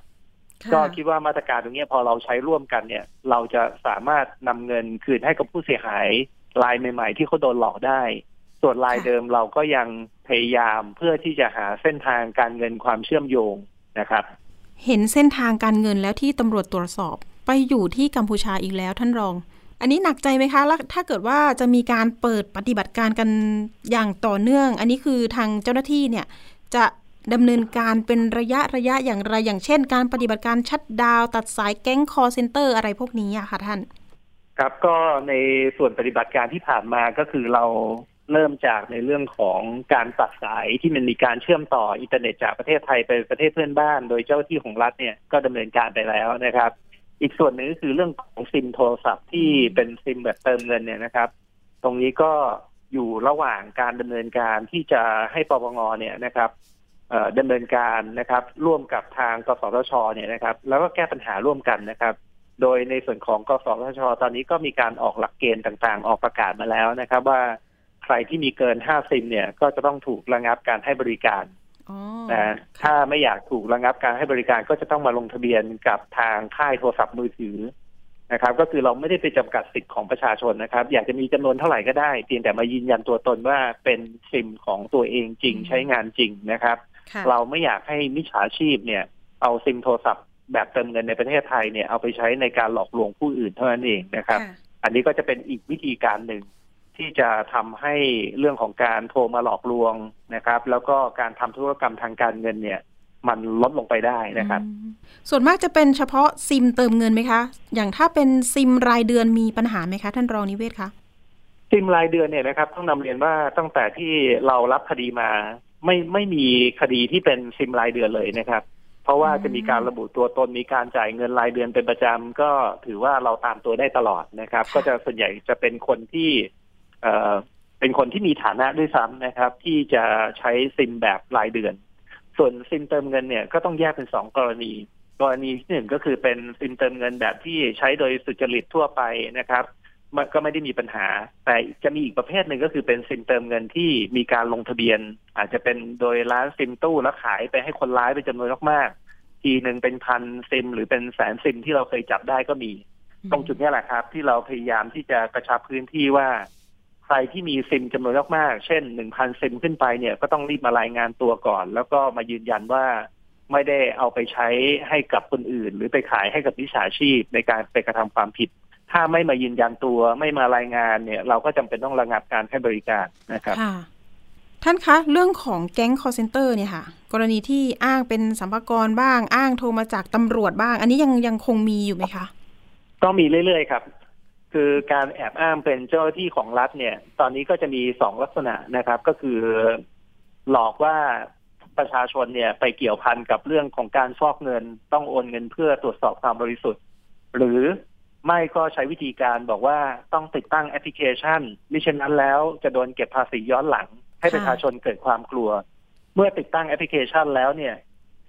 ก็คิดว่ามาตรการตรงนี้พอเราใช้ร่วมกันเนี่ย เราจะสามารถนำเงินคืนให้กับผู้เสียหายรายใหม่ ๆ ที่เขาโดนหลอกได้ ส่วนรายเดิมเราก็ยังพยายามเพื่อที่จะหาเส้นทางการเงินความเชื่อมโยงนะครับ เห็นเส้นทางการเงินแล้วที่ตำรวจตรวจสอบ ไปอยู่ที่กัมพูชาอีกแล้วท่านรอง อันนี้หนักใจไหมคะแล้วถ้าเกิดว่าจะมีการเปิดปฏิบัติการกันอย่างต่อเนื่อง อันนี้คือทางเจ้าหน้าที่เนี่ยจะดำเนินการเป็นระยะระยะอย่างไรอย่างเช่น การปฏิบัติการ shutdown ตัดสายแก๊ง call center อะไรพวกนี้อะค่ะท่าน ครับก็ในส่วนปฏิบัติการที่ผ่านมาก็คือเราเริ่มจากในเรื่องของการตัดสายที่มันมีการเชื่อมต่ออินเทอร์เน็ตจากประเทศไทยไปประเทศเพื่อนบ้าน โดยเจ้าหน้าที่ของรัฐเนี่ยก็ดำเนินการไปแล้วนะครับ อีกส่วนหนึ่งคือเรื่องของซิมโทรศัพท์ที่เป็นซิมแบบเติมเงินเนี่ยนะครับ ตรงนี้ก็อยู่ระหว่างการดำเนินการที่จะให้ปปงเนี่ยนะครับดำเนินการนะครับ ร่วมกับทางกสทชเนี่ยนะครับ แล้วก็แก้ปัญหาร่วมกันนะครับ โดยในส่วนของกสทช ตอนนี้ก็มีการออกหลักเกณฑ์ต่างๆ ออกประกาศมาแล้วนะครับ ว่าใครที่มีเกินห้าซิมเนี่ยก็จะต้องถูกระงับการให้บริการ นะถ้าไม่อยากถูกระงับการให้บริการก็จะต้องมาลงทะเบียนกับทางค่ายโทรศัพท์มือถือนะครับ ก็คือเราไม่ได้ไปจำกัดสิทธิ์ของประชาชนนะครับ อยากจะมีจำนวนเท่าไหร่ก็ได้เพียงแต่มายืนยันตัวตนว่าเป็นซิมของตัวเองจริงใช้งานจริงนะครับ เราไม่อยากให้มิจฉาชีพเนี่ย เอาซิมโทรศัพท์แบบเติมเงินในประเทศไทยเนี่ยเอาไปใช้ในการหลอกลวงผู้อื่นเท่านั้นเองนะครับ อันนี้ก็จะเป็นอีกวิธีการหนึ่ง ที่จะทำให้เรื่องของการโทรมาหลอกลวงนะครับ แล้วก็การทำธุรกรรมทางการเงินเนี่ย มันลดลงไปได้นะครับ ส่วนมากจะเป็นเฉพาะซิมเติมเงินไหมคะ อย่างถ้าเป็นซิมรายเดือนมีปัญหาไหมคะท่านรองนิเวศคะซิมรายเดือนเนี่ยนะครับต้องนำเรียนว่าตั้งแต่ที่เรารับคดีมาไม่ไม่มีคดีที่เป็นซิมรายเดือนเลยนะครับ เพราะว่าจะมีการระบุตัวตนมีการจ่ายเงินรายเดือนเป็นประจำก็ถือว่าเราตามตัวได้ตลอดนะครับ ก็จะส่วนใหญ่จะเป็นคนที่ เป็นคนที่มีฐานะด้วยซ้ำนะครับ ที่จะใช้ซิมแบบรายเดือน ส่วนซิมเติมเงินเนี่ยก็ต้องแยกเป็นสองกรณี กรณีที่หนึ่งก็คือเป็นซิมเติมเงินแบบที่ใช้โดยสุจริตทั่วไปนะครับก็ไม่ได้มีปัญหา แต่จะมีอีกประเภทหนึ่งก็คือเป็นซิมเติมเงินที่มีการลงทะเบียน อาจจะเป็นโดยร้านซิมตู้แล้วขายไปให้คนร้ายเป็นจำนวนมากๆ ทีหนึ่งเป็นพันซิม หรือเป็นแสนซิมที่เราเคยจับได้ก็มี ตรงจุดนี้แหละครับ ที่เราพยายามที่จะกระชับพื้นที่ว่า ใครที่มีซิมจำนวนมากๆ เช่นหนึ่งพันซิมขึ้นไปเนี่ยก็ต้องรีบมารายงานตัวก่อน แล้วก็มายืนยันว่าไม่ได้เอาไปใช้ให้กับคนอื่น หรือไปขายให้กับวิชาชีพในการไปกระทำความผิด ถ้าไม่มายืนยันตัวไม่มารายงานเนี่ย เราก็จำเป็นต้องระงับการให้บริการนะครับค่ะท่านคะ เรื่องของแก๊ง call center เนี่ยค่ะ กรณีที่อ้างเป็นสัมภาระบ้าง อ้างโทรมาจากตำรวจบ้าง อันนี้ยังยังคงมีอยู่ไหมคะ ก็มีเรื่อยๆครับ คือการแอบอ้างเป็นเจ้าหน้าที่ของรัฐเนี่ย ตอนนี้ก็จะมีสองลักษณะนะครับ ก็คือหลอกว่าประชาชนเนี่ยไปเกี่ยวพันกับเรื่องของการฟอกเงินต้องโอนเงินเพื่อตรวจสอบความบริสุทธิ์ หรือไม่ก็ใช้วิธีการบอกว่าต้องติดตั้งแอปพลิเคชันมิเช่นนั้นแล้วจะโดนเก็บภาษีย้อนหลัง ให้ประชาชนเกิดความกลัว เมื่อติดตั้งแอปพลิเคชันแล้วเนี่ย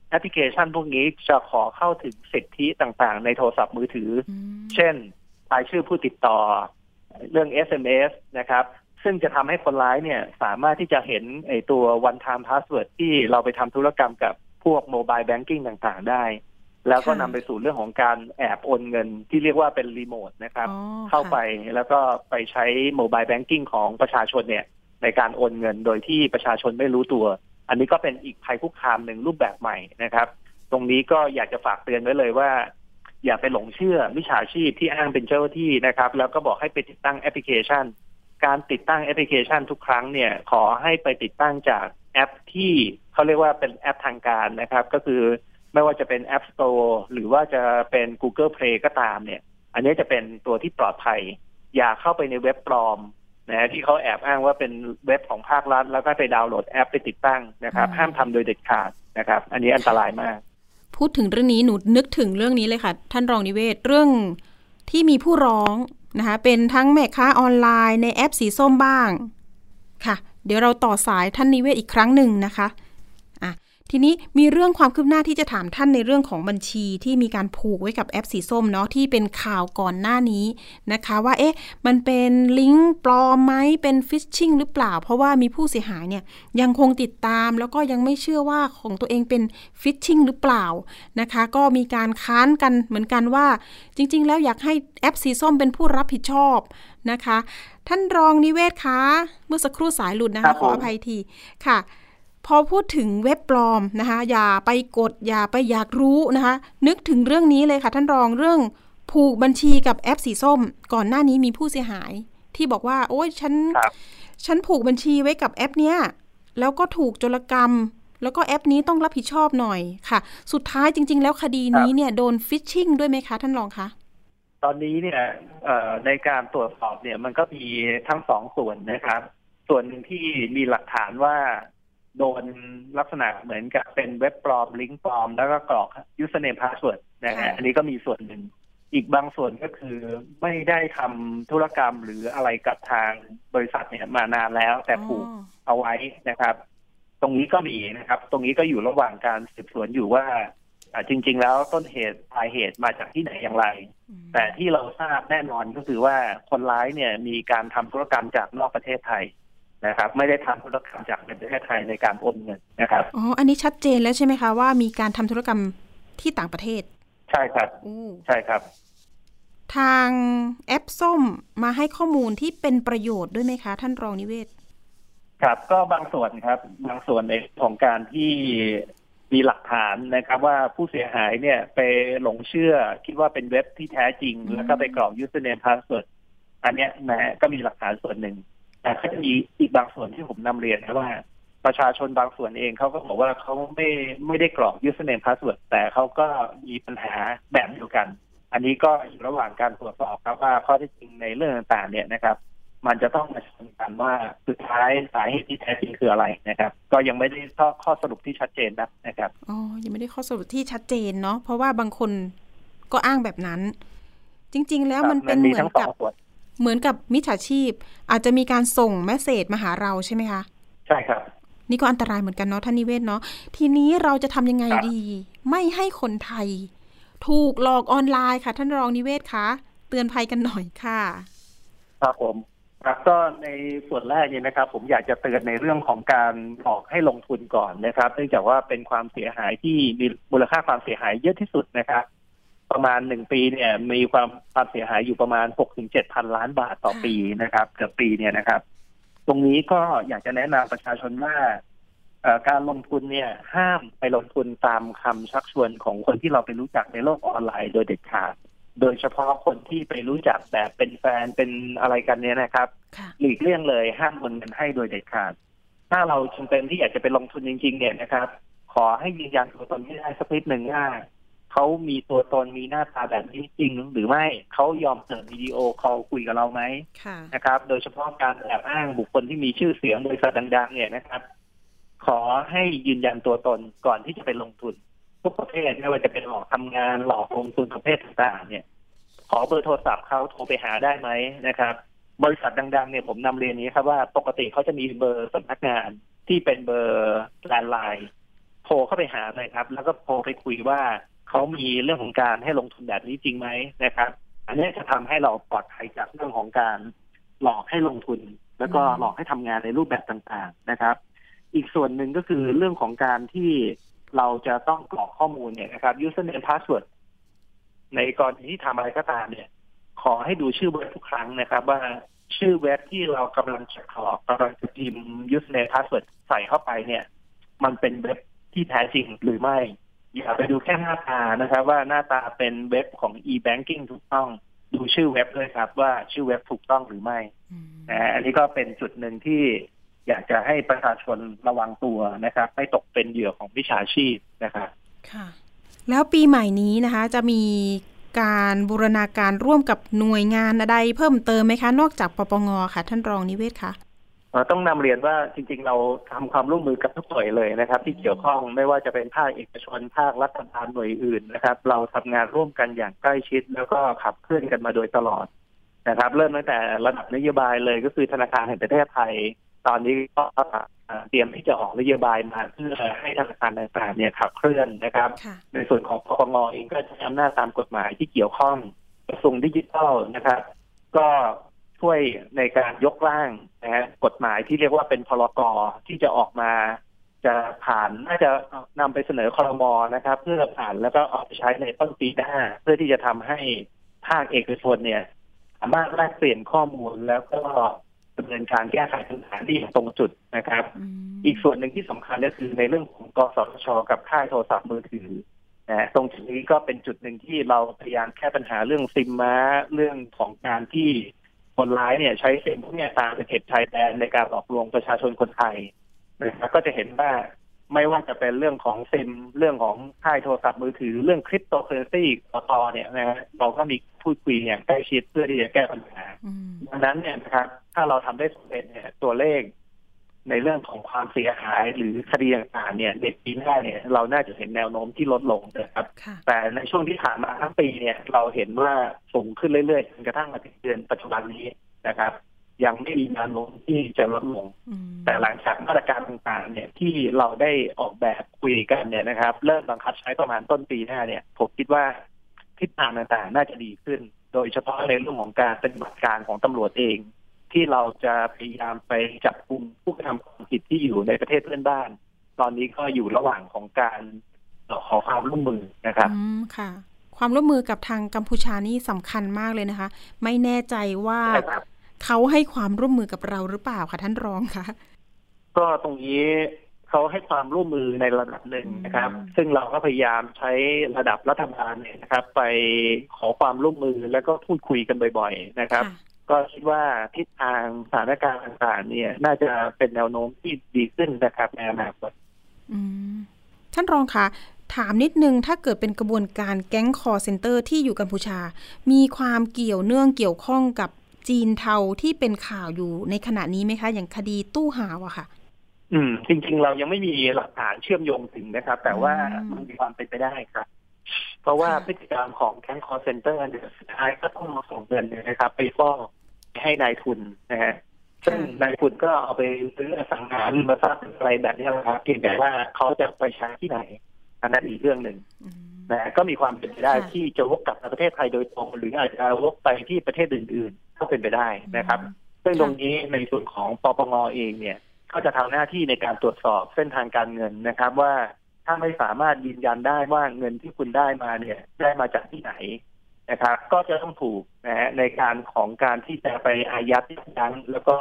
แอปพลิเคชันพวกนี้จะขอเข้าถึงสิทธิต่างๆ ในโทรศัพท์มือถือ เช่น รายชื่อผู้ติดต่อ เรื่อง SMS นะครับ ซึ่งจะทำให้คนร้ายเนี่ยสามารถที่จะเห็นไอตัว one time password ที่เราไปทำธุรกรรมกับพวก mobile banking ต่างๆได้ แล้วก็นำไปสู่เรื่องของการแอบโอนเงินที่เรียกว่าเป็นรีโมทนะครับ เข้าไปแล้วก็ไปใช้ mobile banking ของประชาชนเนี่ยในการโอนเงินโดยที่ประชาชนไม่รู้ตัว อันนี้ก็เป็นอีกภัยคุกคามหนึ่งรูปแบบใหม่นะครับ ตรงนี้ก็อยากจะฝากเตือนไว้เลยว่า อย่าไปหลงเชื่อวิชาชีพที่อ้างเป็นเจ้าหน้าที่นะครับ แล้วก็บอกให้ไปติดตั้งแอปพลิเคชัน การติดตั้งแอปพลิเคชันทุกครั้งเนี่ย ขอให้ไปติดตั้งจากแอปที่เขาเรียกว่าเป็นแอปทางการนะครับ ก็คือไม่ว่าจะเป็น App Store หรือว่าจะเป็น Google Play ก็ตามเนี่ย อันนี้จะเป็นตัวที่ปลอดภัย อย่าเข้าไปในเว็บปลอมนะที่เขาแอบอ้างว่าเป็นเว็บของภาครัฐ แล้วก็ไปดาวน์โหลดแอปไปติดตั้งนะครับ ห้ามทำโดยเด็ดขาดนะครับ อันนี้อันตรายมาก พูดถึงเรื่องนี้หนูนึกถึงเรื่องนี้เลยค่ะ ท่านรองนิเวศเรื่องที่มีผู้ร้องนะคะ เป็นทั้งแม่ค้าออนไลน์ในแอปสีส้มบ้างค่ะ เดี๋ยวเราต่อสายท่านนิเวศอีกครั้งหนึ่งนะคะอะ ทีนี้มีเรื่องความคืบหน้าที่จะถามท่านในเรื่องของบัญชีที่มีการผูกไว้กับแอปสีส้มเนาะที่เป็นข่าวก่อนหน้านี้นะคะ ว่าเอ๊ะมันเป็นลิงก์ปลอมไหมเป็นฟิชชิงหรือเปล่า เพราะว่ามีผู้เสียหายเนี่ยยังคงติดตามแล้วก็ยังไม่เชื่อว่าของตัวเองเป็นฟิชชิงหรือเปล่านะคะ ก็มีการค้านกันเหมือนกันว่า จริง ๆ แล้วอยากให้แอปสีส้มเป็นผู้รับผิดชอบนะคะ ท่านรองนิเวศคะเมื่อสักครู่สายหลุดนะคะขออภัยทีค่ะ พอพูดถึงเว็บปลอมนะคะ อย่าไปกดอย่าไปอยากรู้นะคะ นึกถึงเรื่องนี้เลยค่ะ ท่านรองเรื่องผูกบัญชีกับแอปสีส้ม ก่อนหน้านี้มีผู้เสียหาย ที่บอกว่า โอ้ยฉัน ฉันผูกบัญชีไว้กับแอปเนี้ยแล้วก็ถูกโจรกรรม แล้วก็แอปนี้ต้องรับผิดชอบหน่อยค่ะ สุดท้ายจริง ๆ แล้วคดีนี้เนี่ยโดนฟิชชิงด้วยไหมคะ ท่านรองคะตอนนี้เนี่ยในการตรวจสอบเนี่ยมันก็มีทั้งสองส่วนนะครับ ส่วนหนึ่งที่มีหลักฐานว่า โดนลักษณะเหมือนกับเป็นเว็บปลอมลิงก์ปลอม แล้วก็กรอก username password นะฮะอันนี้ก็มีส่วนหนึ่ง อีกบางส่วนก็คือไม่ได้ทำธุรกรรมหรืออะไรกับทางบริษัทเนี่ยมานานแล้ว แต่ผูกเอาไว้นะครับ ตรงนี้ก็มีนะครับ ตรงนี้ก็อยู่ระหว่างการสืบสวนอยู่ว่าจริง ๆ แล้วต้นเหตุปลายเหตุมาจากที่ไหนอย่างไร แต่ที่เราทราบแน่นอนก็คือว่าคนร้ายเนี่ยมีการทำธุรกรรมจากนอกประเทศไทย นะครับ ไม่ได้ทำธุรกรรมจากในประเทศไทยในการโอนเงินนะครับอ๋ออันนี้ชัดเจนแล้วใช่ไหมคะว่ามีการทำธุรกรรมที่ต่างประเทศ ใช่ครับใช่ครับ ทางแอปส้มมาให้ข้อมูลที่เป็นประโยชน์ด้วยไหมคะ ท่านรองนิเวศ ครับ ก็บางส่วนครับ บางส่วนในของการที่มีหลักฐานนะครับว่าผู้เสียหายเนี่ยไปหลงเชื่อคิดว่าเป็นเว็บที่แท้จริง แล้วก็ไปกรอก username password อันนี้นะก็มีหลักฐานส่วนหนึ่ง แต่ก็จะมีอีกบางส่วนที่ผมนำเรียนนะว่าประชาชนบางส่วนเองเขาก็บอกว่าเขาไม่ไม่ได้กรอก username password แต่เขาก็มีปัญหาแบบเดียวกัน อันนี้ก็อยู่ระหว่างการตรวจสอบครับว่าข้อที่จริงในเรื่องต่างๆ เนี่ยนะครับ มันจะต้องมาชนกันว่าสุดท้ายสาเหตุที่แท้จริงคืออะไรนะครับ ก็ยังไม่ได้ข้อข้อสรุปที่ชัดเจนนะนะครับอ๋อยังไม่ได้ข้อสรุปที่ชัดเจนเนาะเพราะว่าบางคนก็อ้างแบบนั้น จริง ๆ แล้วมันเป็นเหมือนกับ เหมือนกับมิจฉาชีพ อาจจะมีการส่งแมสเซจมาหาเราใช่ไหมคะ ใช่ครับ นี่ก็อันตรายเหมือนกันเนาะท่านนิเวศเนาะทีนี้เราจะทำยังไงดี ไม่ให้คนไทย ถูกหลอกออนไลน์ค่ะ ท่านรองนิเวศคะเตือนภัยกันหน่อยค่ะ ครับผมครับก็ในส่วนแรกเนี่ยนะครับ ผมอยากจะเตือนในเรื่องของการหลอกให้ลงทุนก่อนนะครับ เนื่องจากว่าเป็นความเสียหายที่มีมูลค่าความเสียหายเยอะที่สุดนะครับ ประมาณหนึ่งปีเนี่ยมีความความเสียหายอยู่ประมาณหกถึงเจ็ดพันล้านบาทต่อปีนะครับเกือบปีเนี่ยนะครับ ตรงนี้ก็อยากจะแนะนำประชาชนว่าการลงทุนเนี่ยห้ามไปลงทุนตามคำชักชวนของคนที่เราไปรู้จักในโลกออนไลน์โดยเด็ดขาด โดยเฉพาะคนที่ไปรู้จักแบบเป็นแฟนเป็นอะไรกันเนี้ยนะครับ หลีกเลี่ยงเลยห้ามโอนเงินให้โดยเด็ดขาด ถ้าเราจำเป็นที่อยากจะไปลงทุนจริง ๆ เนี่ยนะครับ ขอให้ยืนยันตัวตนให้ได้สักนิดหนึ่งว่า เขามีตัวตนมีหน้าตาแบบนี้จริงหรือไม่เขายอมเปิดวิดีโอคอลคุยกับเราไหมนะครับ โดยเฉพาะการแอบอ้างบุคคลที่มีชื่อเสียงบริษัทดังๆ เนี่ยนะครับ ขอให้ยืนยันตัวตนก่อนที่จะไปลงทุนทุกประเภทไม่ว่าจะเป็นหลอกทำงานหลอกลงทุนประเภทต่างๆ เนี่ย ขอเบอร์โทรศัพท์เขาโทรไปหาได้ไหมนะครับ บริษัทดังๆ เนี่ยผมนำเรียนนี้ครับว่าปกติเขาจะมีเบอร์สำนักงานที่เป็นเบอร์แลนไลน์โทรเข้าไปหาเลยครับ แล้วก็โทรไปคุยว่า เขามีเรื่องของการให้ลงทุนแบบนี้จริงไหมนะครับ อันนี้จะทำให้เราปลอดภัยจากเรื่องของการหลอกให้ลงทุน แล้วก็หลอกให้ทำงานในรูปแบบต่างๆนะครับ อีกส่วนหนึ่งก็คือเรื่องของการที่เราจะต้องกรอกข้อมูลเนี่ยนะครับ username password ในกรณีที่ทำอะไรก็ตามเนี่ย ขอให้ดูชื่อเว็บทุกครั้งนะครับ ว่าชื่อเว็บที่เรากำลังจะกรอกกำลังจะพิมพ์ username password ใส่เข้าไปเนี่ย มันเป็นเว็บที่แท้จริงหรือไม่ อย่าไปดูแค่หน้าตานะครับ ว่าหน้าตาเป็นเว็บของ e-banking ถูกต้องดูชื่อเว็บด้วยครับ ว่าชื่อเว็บถูกต้องหรือไม่นะอันนี้ก็เป็นจุดหนึ่งที่อยากจะให้ประชาชนระวังตัวนะครับ ไม่ตกเป็นเหยื่อของวิชาชีพนะครับค่ะ แล้วปีใหม่นี้นะคะ จะมีการบูรณาการร่วมกับหน่วยงานใดเพิ่มเติมไหมคะ นอกจากปปงค่ะ ท่านรองนิเวศคะ ต้องนำเรียนว่าจริง ๆ เราทำความร่วมมือกับทุกหน่วยเลยนะครับ ที่เกี่ยวข้องไม่ว่าจะเป็นภาคเอกชนภาครัฐบาลหน่วยอื่นนะครับ เราทำงานร่วมกันอย่างใกล้ชิด แล้วก็ขับเคลื่อนกันมาโดยตลอดนะครับ เริ่มตั้งแต่ระดับนโยบายเลยก็คือธนาคารแห่งประเทศไทย ตอนนี้ก็เตรียมที่จะออกนโยบายมาเพื่อให้ธนาคารต่างๆเนี่ยขับเคลื่อนนะครับ ในส่วนของปปงเองก็จะอำนาจตามกฎหมายที่เกี่ยวข้องกระทรวงดิจิทัลนะครับ ก็ ช่วยในการยกร่างนะฮะกฎหมายที่เรียกว่าเป็นพรกที่จะออกมา จะผ่านน่าจะนำไปเสนอคอรมอนะครับ เพื่อผ่านแล้วก็ออกไปใช้ในต้นปีหน้า เพื่อที่จะทำให้ภาคเอกชนเนี่ย สามารถแลกเปลี่ยนข้อมูลแล้วก็ดำเนินการแก้ไขปัญหาที่ตรงจุดนะครับ อีกส่วนหนึ่งที่สำคัญก็คือในเรื่องของกสทช กับค่ายโทรศัพท์มือถือนะตรงจุดนี้ก็เป็นจุดหนึ่งที่เราพยายามแก้ปัญหาเรื่องซิมม้าเรื่องของการที่ คนร้ายเนี่ยใช้ซิมพวกนี้ตามตะเข็บชายแดนในการหลอกลวงประชาชนคนไทยนะครับก็จะเห็นว่าไม่ว่าจะเป็นเรื่องของซิมเรื่องของค่ายโทรศัพท์มือถือเรื่องคริปโตเคอเรนซีต่อเนี่ยนะฮะเราก็มีพูดคุยอย่างใกล้ชิดเพื่อที่จะแก้ปัญหา ดังนั้นเนี่ยนะครับ ถ้าเราทำได้สำเร็จเนี่ยตัวเลข ในเรื่องของความเสียหายหรือคดีต่างๆเนี่ยเด็กปีหน้าเนี่ยเราน่าจะเห็นแนวโน้มที่ลดลงนะครับ แต่ในช่วงที่ผ่านมาทั้งปีเนี่ยเราเห็นว่าสูงขึ้นเรื่อยๆจนกระทั่งมาถึงเดือนปัจจุบันนี้นะครับ ยังไม่มีแนวโน้มที่จะลดลง แต่หลังจากมาตรการต่างๆ เนี่ยที่เราได้ออกแบบคุยกันเนี่ยนะครับ เริ่มบังคับใช้ประมาณต้นปีหน้าเนี่ยผมคิดว่าทิศทางต่างๆ น่าจะดีขึ้น โดยเฉพาะในเรื่องของการปฏิบัติการของตำรวจเอง ที่เราจะพยายามไปจับกลุ่มผู้กระทำความผิดที่อยู่ในประเทศเพื่อนบ้าน ตอนนี้ก็อยู่ระหว่างของการขอความร่วมมือนะครับอืมค่ะ ความร่วมมือกับทางกัมพูชานี่สำคัญมากเลยนะคะ ไม่แน่ใจว่าเขาให้ความร่วมมือกับเราหรือเปล่าคะท่านรองคะก็ตรงนี้เขาให้ความร่วมมือในระดับหนึ่งนะครับ ซึ่งเราก็พยายามใช้ระดับรัฐบาลเนี่ยนะครับ ไปขอความร่วมมือแล้วก็พูดคุยกันบ่อย ๆ นะครับ ก็คิดว่าทิศทางสถานการณ์ต่างๆเนี่ย น่าจะเป็นแนวโน้มที่ดีขึ้นนะครับในอนาคตท่านรองคะถามนิดนึงถ้าเกิดเป็นกระบวนการแก๊งคอร์เซนเตอร์ที่อยู่กัมพูชา มีความเกี่ยวเนื่องเกี่ยวข้องกับจีนเทาที่เป็นข่าวอยู่ในขณะนี้ไหมคะ อย่างคดีตู้หาวอะค่ะ อืม จริง ๆ เรายังไม่มีหลักฐานเชื่อมโยงถึงนะครับ แต่ว่ามันมีความเป็นไปได้ครับ เพราะว่าพฤติกรรมของแก๊ง call center เนี่ยสุดท้ายก็ต้องมาส่งเงินนะครับ ไปฟอก ให้นายทุนนะฮะซึ่งนายทุนก็เอาไปซื้อสังหารมาสร้างอะไรแบบนี้นะครับเพียงแต่ว่าเขาจะไปใช้ที่ไหน อันนั้นอีกเรื่องหนึ่งนะก็มีความเป็นไปได้ที่จะวกกลับมาประเทศไทยโดยตรงหรืออาจจะวกไปที่ประเทศอื่นๆก็เป็นไปได้นะครับ ซึ่งตรงนี้ในส่วนของปปงเองเนี่ยก็จะทำหน้าที่ในการตรวจสอบเส้นทางการเงินนะครับว่าถ้าไม่สามารถยืนยันได้ว่าเงินที่คุณได้มาเนี่ย ได้มาจากที่ไหน นะครับ ก็จะต้องถูกนะฮะในการของการที่จะไปอายัดยั้งแล้วก็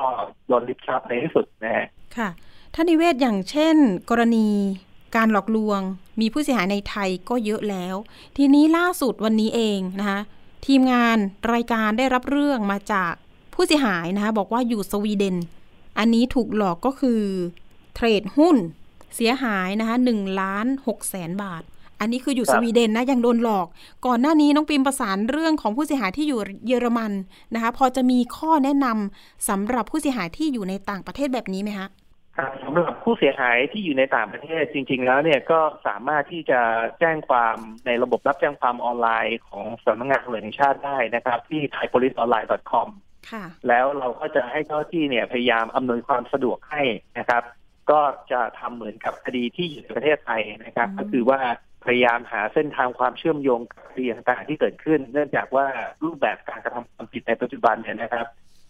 โดนลิบทรัพย์ในที่สุดนะฮะค่ะท่านนิเวศอย่างเช่น กรณีการหลอกลวง มีผู้เสียหายในไทยก็เยอะแล้ว ทีนี้ล่าสุดวันนี้เองนะคะทีมงานรายการได้รับเรื่องมาจากผู้เสียหายนะคะบอกว่าอยู่สวีเดน อันนี้ถูกหลอกก็คือเทรดหุ้นเสียหายนะคะหนึ่งล้านหกแสนบาท อันนี้คืออยู่สวีเดนนะยังโดนหลอก ก่อนหน้านี้น้องปิมประสานเรื่องของผู้เสียหายที่อยู่เยอรมันนะคะ พอจะมีข้อแนะนำสำหรับผู้เสียหายที่อยู่ในต่างประเทศแบบนี้ไหมคะครับสำหรับผู้เสียหายที่อยู่ในต่างประเทศจริง ๆ แล้วเนี่ยก็สามารถที่จะแจ้งความในระบบรับแจ้งความออนไลน์ของสำนักงานตำรวจแห่งชาติได้นะครับ ที่ thaipoliceonline.com แล้วเราก็จะให้เจ้าที่เนี่ยพยายามอำนวยความสะดวกให้นะครับ ก็จะทำเหมือนกับคดีที่อยู่ในประเทศไทยนะครับ ก็คือว่า พยายามหาเส้นทางความเชื่อมโยงกับคดีต่างๆที่เกิดขึ้น เนื่องจากว่ารูปแบบการกระทำความผิดในปัจจุบันเนี่ยนะครับ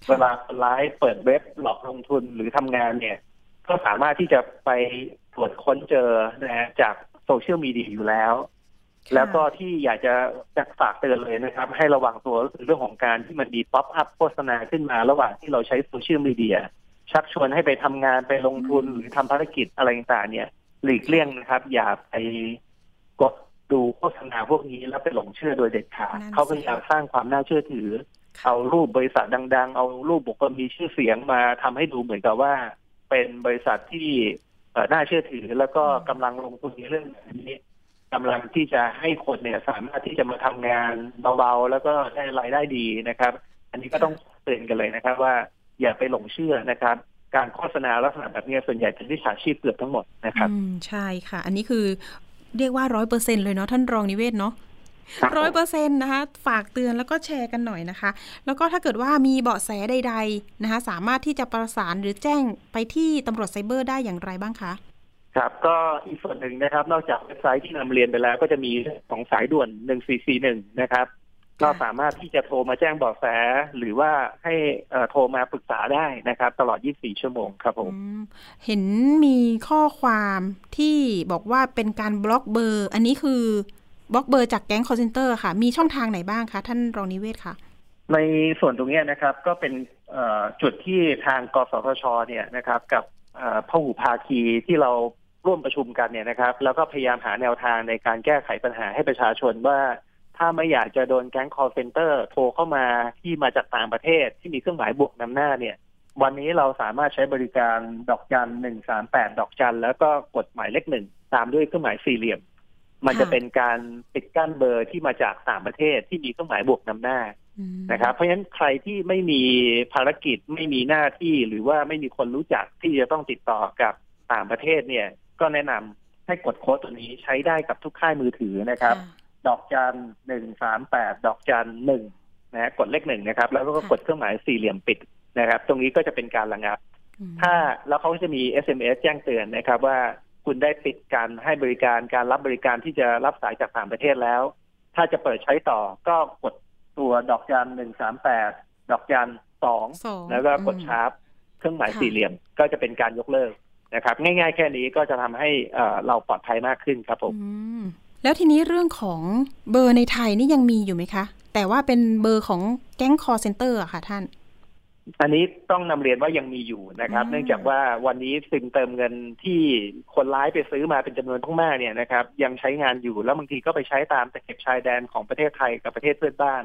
เวลาคนร้ายเปิดเว็บหลอกลงทุนหรือทำงานเนี่ย ก็สามารถที่จะไปตรวจค้นเจอนะฮะจากโซเชียลมีเดียอยู่แล้ว แล้วก็ที่อยากจะจะฝากเตือนเลยนะครับ ให้ระวังตัวก็คือเรื่องของการที่มันมี pop-up โฆษณาขึ้นมาระหว่างที่เราใช้โซเชียลมีเดียชักชวนให้ไปทำงานไปลงทุนหรือทำภารกิจอะไรต่างๆเนี่ย หลีกเลี่ยงนะครับ อย่าไปก ดดูโฆษณาพวกนี้แล้วไปหลงเชื่อโดยเด็ดขาดเขาพยายามสร้างความน่าเชื่อถือ เอารูปบริษัทดัง ๆ เอารูปบุคคลมีชื่อเสียงมาทำให้ดูเหมือนกับว่า เป็นบริษัทที่น่าเชื่อถือ แล้วก็กำลังลงทุนในเรื่องนี้กำลังที่จะให้คนเนี่ยสามารถที่จะมาทำงานเบาๆ แล้วก็ได้รายได้ดีนะครับ อันนี้ก็ต้องเตือนกันเลยนะครับ ว่าอย่าไปหลงเชื่อนะครับ การโฆษณาลักษณะแบบนี้ส่วนใหญ่เป็นวิชาชีพเกือบทั้งหมดนะครับใช่ค่ะ อันนี้คือ เรียกว่าร้อยเปอร์เซ็นเลยเนาะท่านรองนิเวศเนาะร้อยเปอร์เซ็นต์นะคะ ฝากเตือนแล้วก็แชร์กันหน่อยนะคะ แล้วก็ถ้าเกิดว่ามีเบาะแสใด ๆนะคะ สามารถที่จะประสานหรือแจ้งไปที่ตำรวจไซเบอร์ได้อย่างไรบ้างคะ ครับ ก็อีกส่วนหนึ่งนะครับ นอกจากเว็บไซต์ที่นำเรียนไปแล้ว ก็จะมีของสายด่วนหนึ่งสี่สี่หนึ่งนะครับ ก็สามารถที่จะโทรมาแจ้งเบาะแส หรือว่าให้โทรมาปรึกษาได้นะครับ ตลอด 24 ชั่วโมงครับผมเห็นมีข้อความที่บอกว่าเป็นการบล็อกเบอร์ อันนี้คือบล็อกเบอร์จากแก๊ง call center ค่ะ มีช่องทางไหนบ้างคะท่านรองนิเวศค่ะ ในส่วนตรงนี้นะครับ ก็เป็นจุดที่ทางกสทชเนี่ยนะครับ กับพหุภาคีที่เราร่วมประชุมกันเนี่ยนะครับ แล้วก็พยายามหาแนวทางในการแก้ไขปัญหาให้ประชาชนว่า ถ้าไม่อยากจะโดนแก๊ง call center โทรเข้ามาที่มาจากต่างประเทศที่มีเครื่องหมายบวกนำหน้าเนี่ย วันนี้เราสามารถใช้บริการดอกจันหนึ่งสามแปดดอกจันแล้วก็กดหมายเลขหนึ่งตามด้วยเครื่องหมายสี่เหลี่ยม มันจะเป็นการปิดกั้นเบอร์ที่มาจากต่างประเทศที่มีเครื่องหมายบวกนำหน้านะครับ เพราะฉะนั้นใครที่ไม่มีภารกิจไม่มีหน้าที่หรือว่าไม่มีคนรู้จักที่จะต้องติดต่อกับต่างประเทศเนี่ย ก็แนะนำให้กดโค้ดตัวนี้ใช้ได้กับทุกค่ายมือถือนะครับ ดอกจันหนึ่งสามแปดดอกจันหนึ่งนะกดเลขหนึ่งนะครับ แล้วก็กดเครื่องหมายสี่เหลี่ยมปิดนะครับ ตรงนี้ก็จะเป็นการระงับ ถ้าแล้วเขาจะมี SMS แจ้งเตือนนะครับ ว่าคุณได้ปิดการให้บริการการรับบริการที่จะรับสายจากต่างประเทศแล้ว ถ้าจะเปิดใช้ต่อก็กดตัวดอกจันหนึ่งสามแปดดอกจันสองแล้วก็กดชาร์ปเครื่องหมายสี่เหลี่ยมก็จะเป็นการยกเลิกนะครับ ง่ายๆแค่นี้ก็จะทำให้เราปลอดภัยมากขึ้นครับผม แล้วทีนี้เรื่องของเบอร์ในไทยนี่ยังมีอยู่ไหมคะ แต่ว่าเป็นเบอร์ของแก๊ง call center อะค่ะท่าน อันนี้ต้องนำเรียนว่ายังมีอยู่นะครับ เนื่องจากว่าวันนี้ซิมเติมเงินที่คนร้ายไปซื้อมาเป็นจำนวนทั้งมากเนี่ยนะครับ ยังใช้งานอยู่แล้วบางทีก็ไปใช้ตามตะเข็บชายแดนของประเทศไทยกับประเทศเพื่อนบ้าน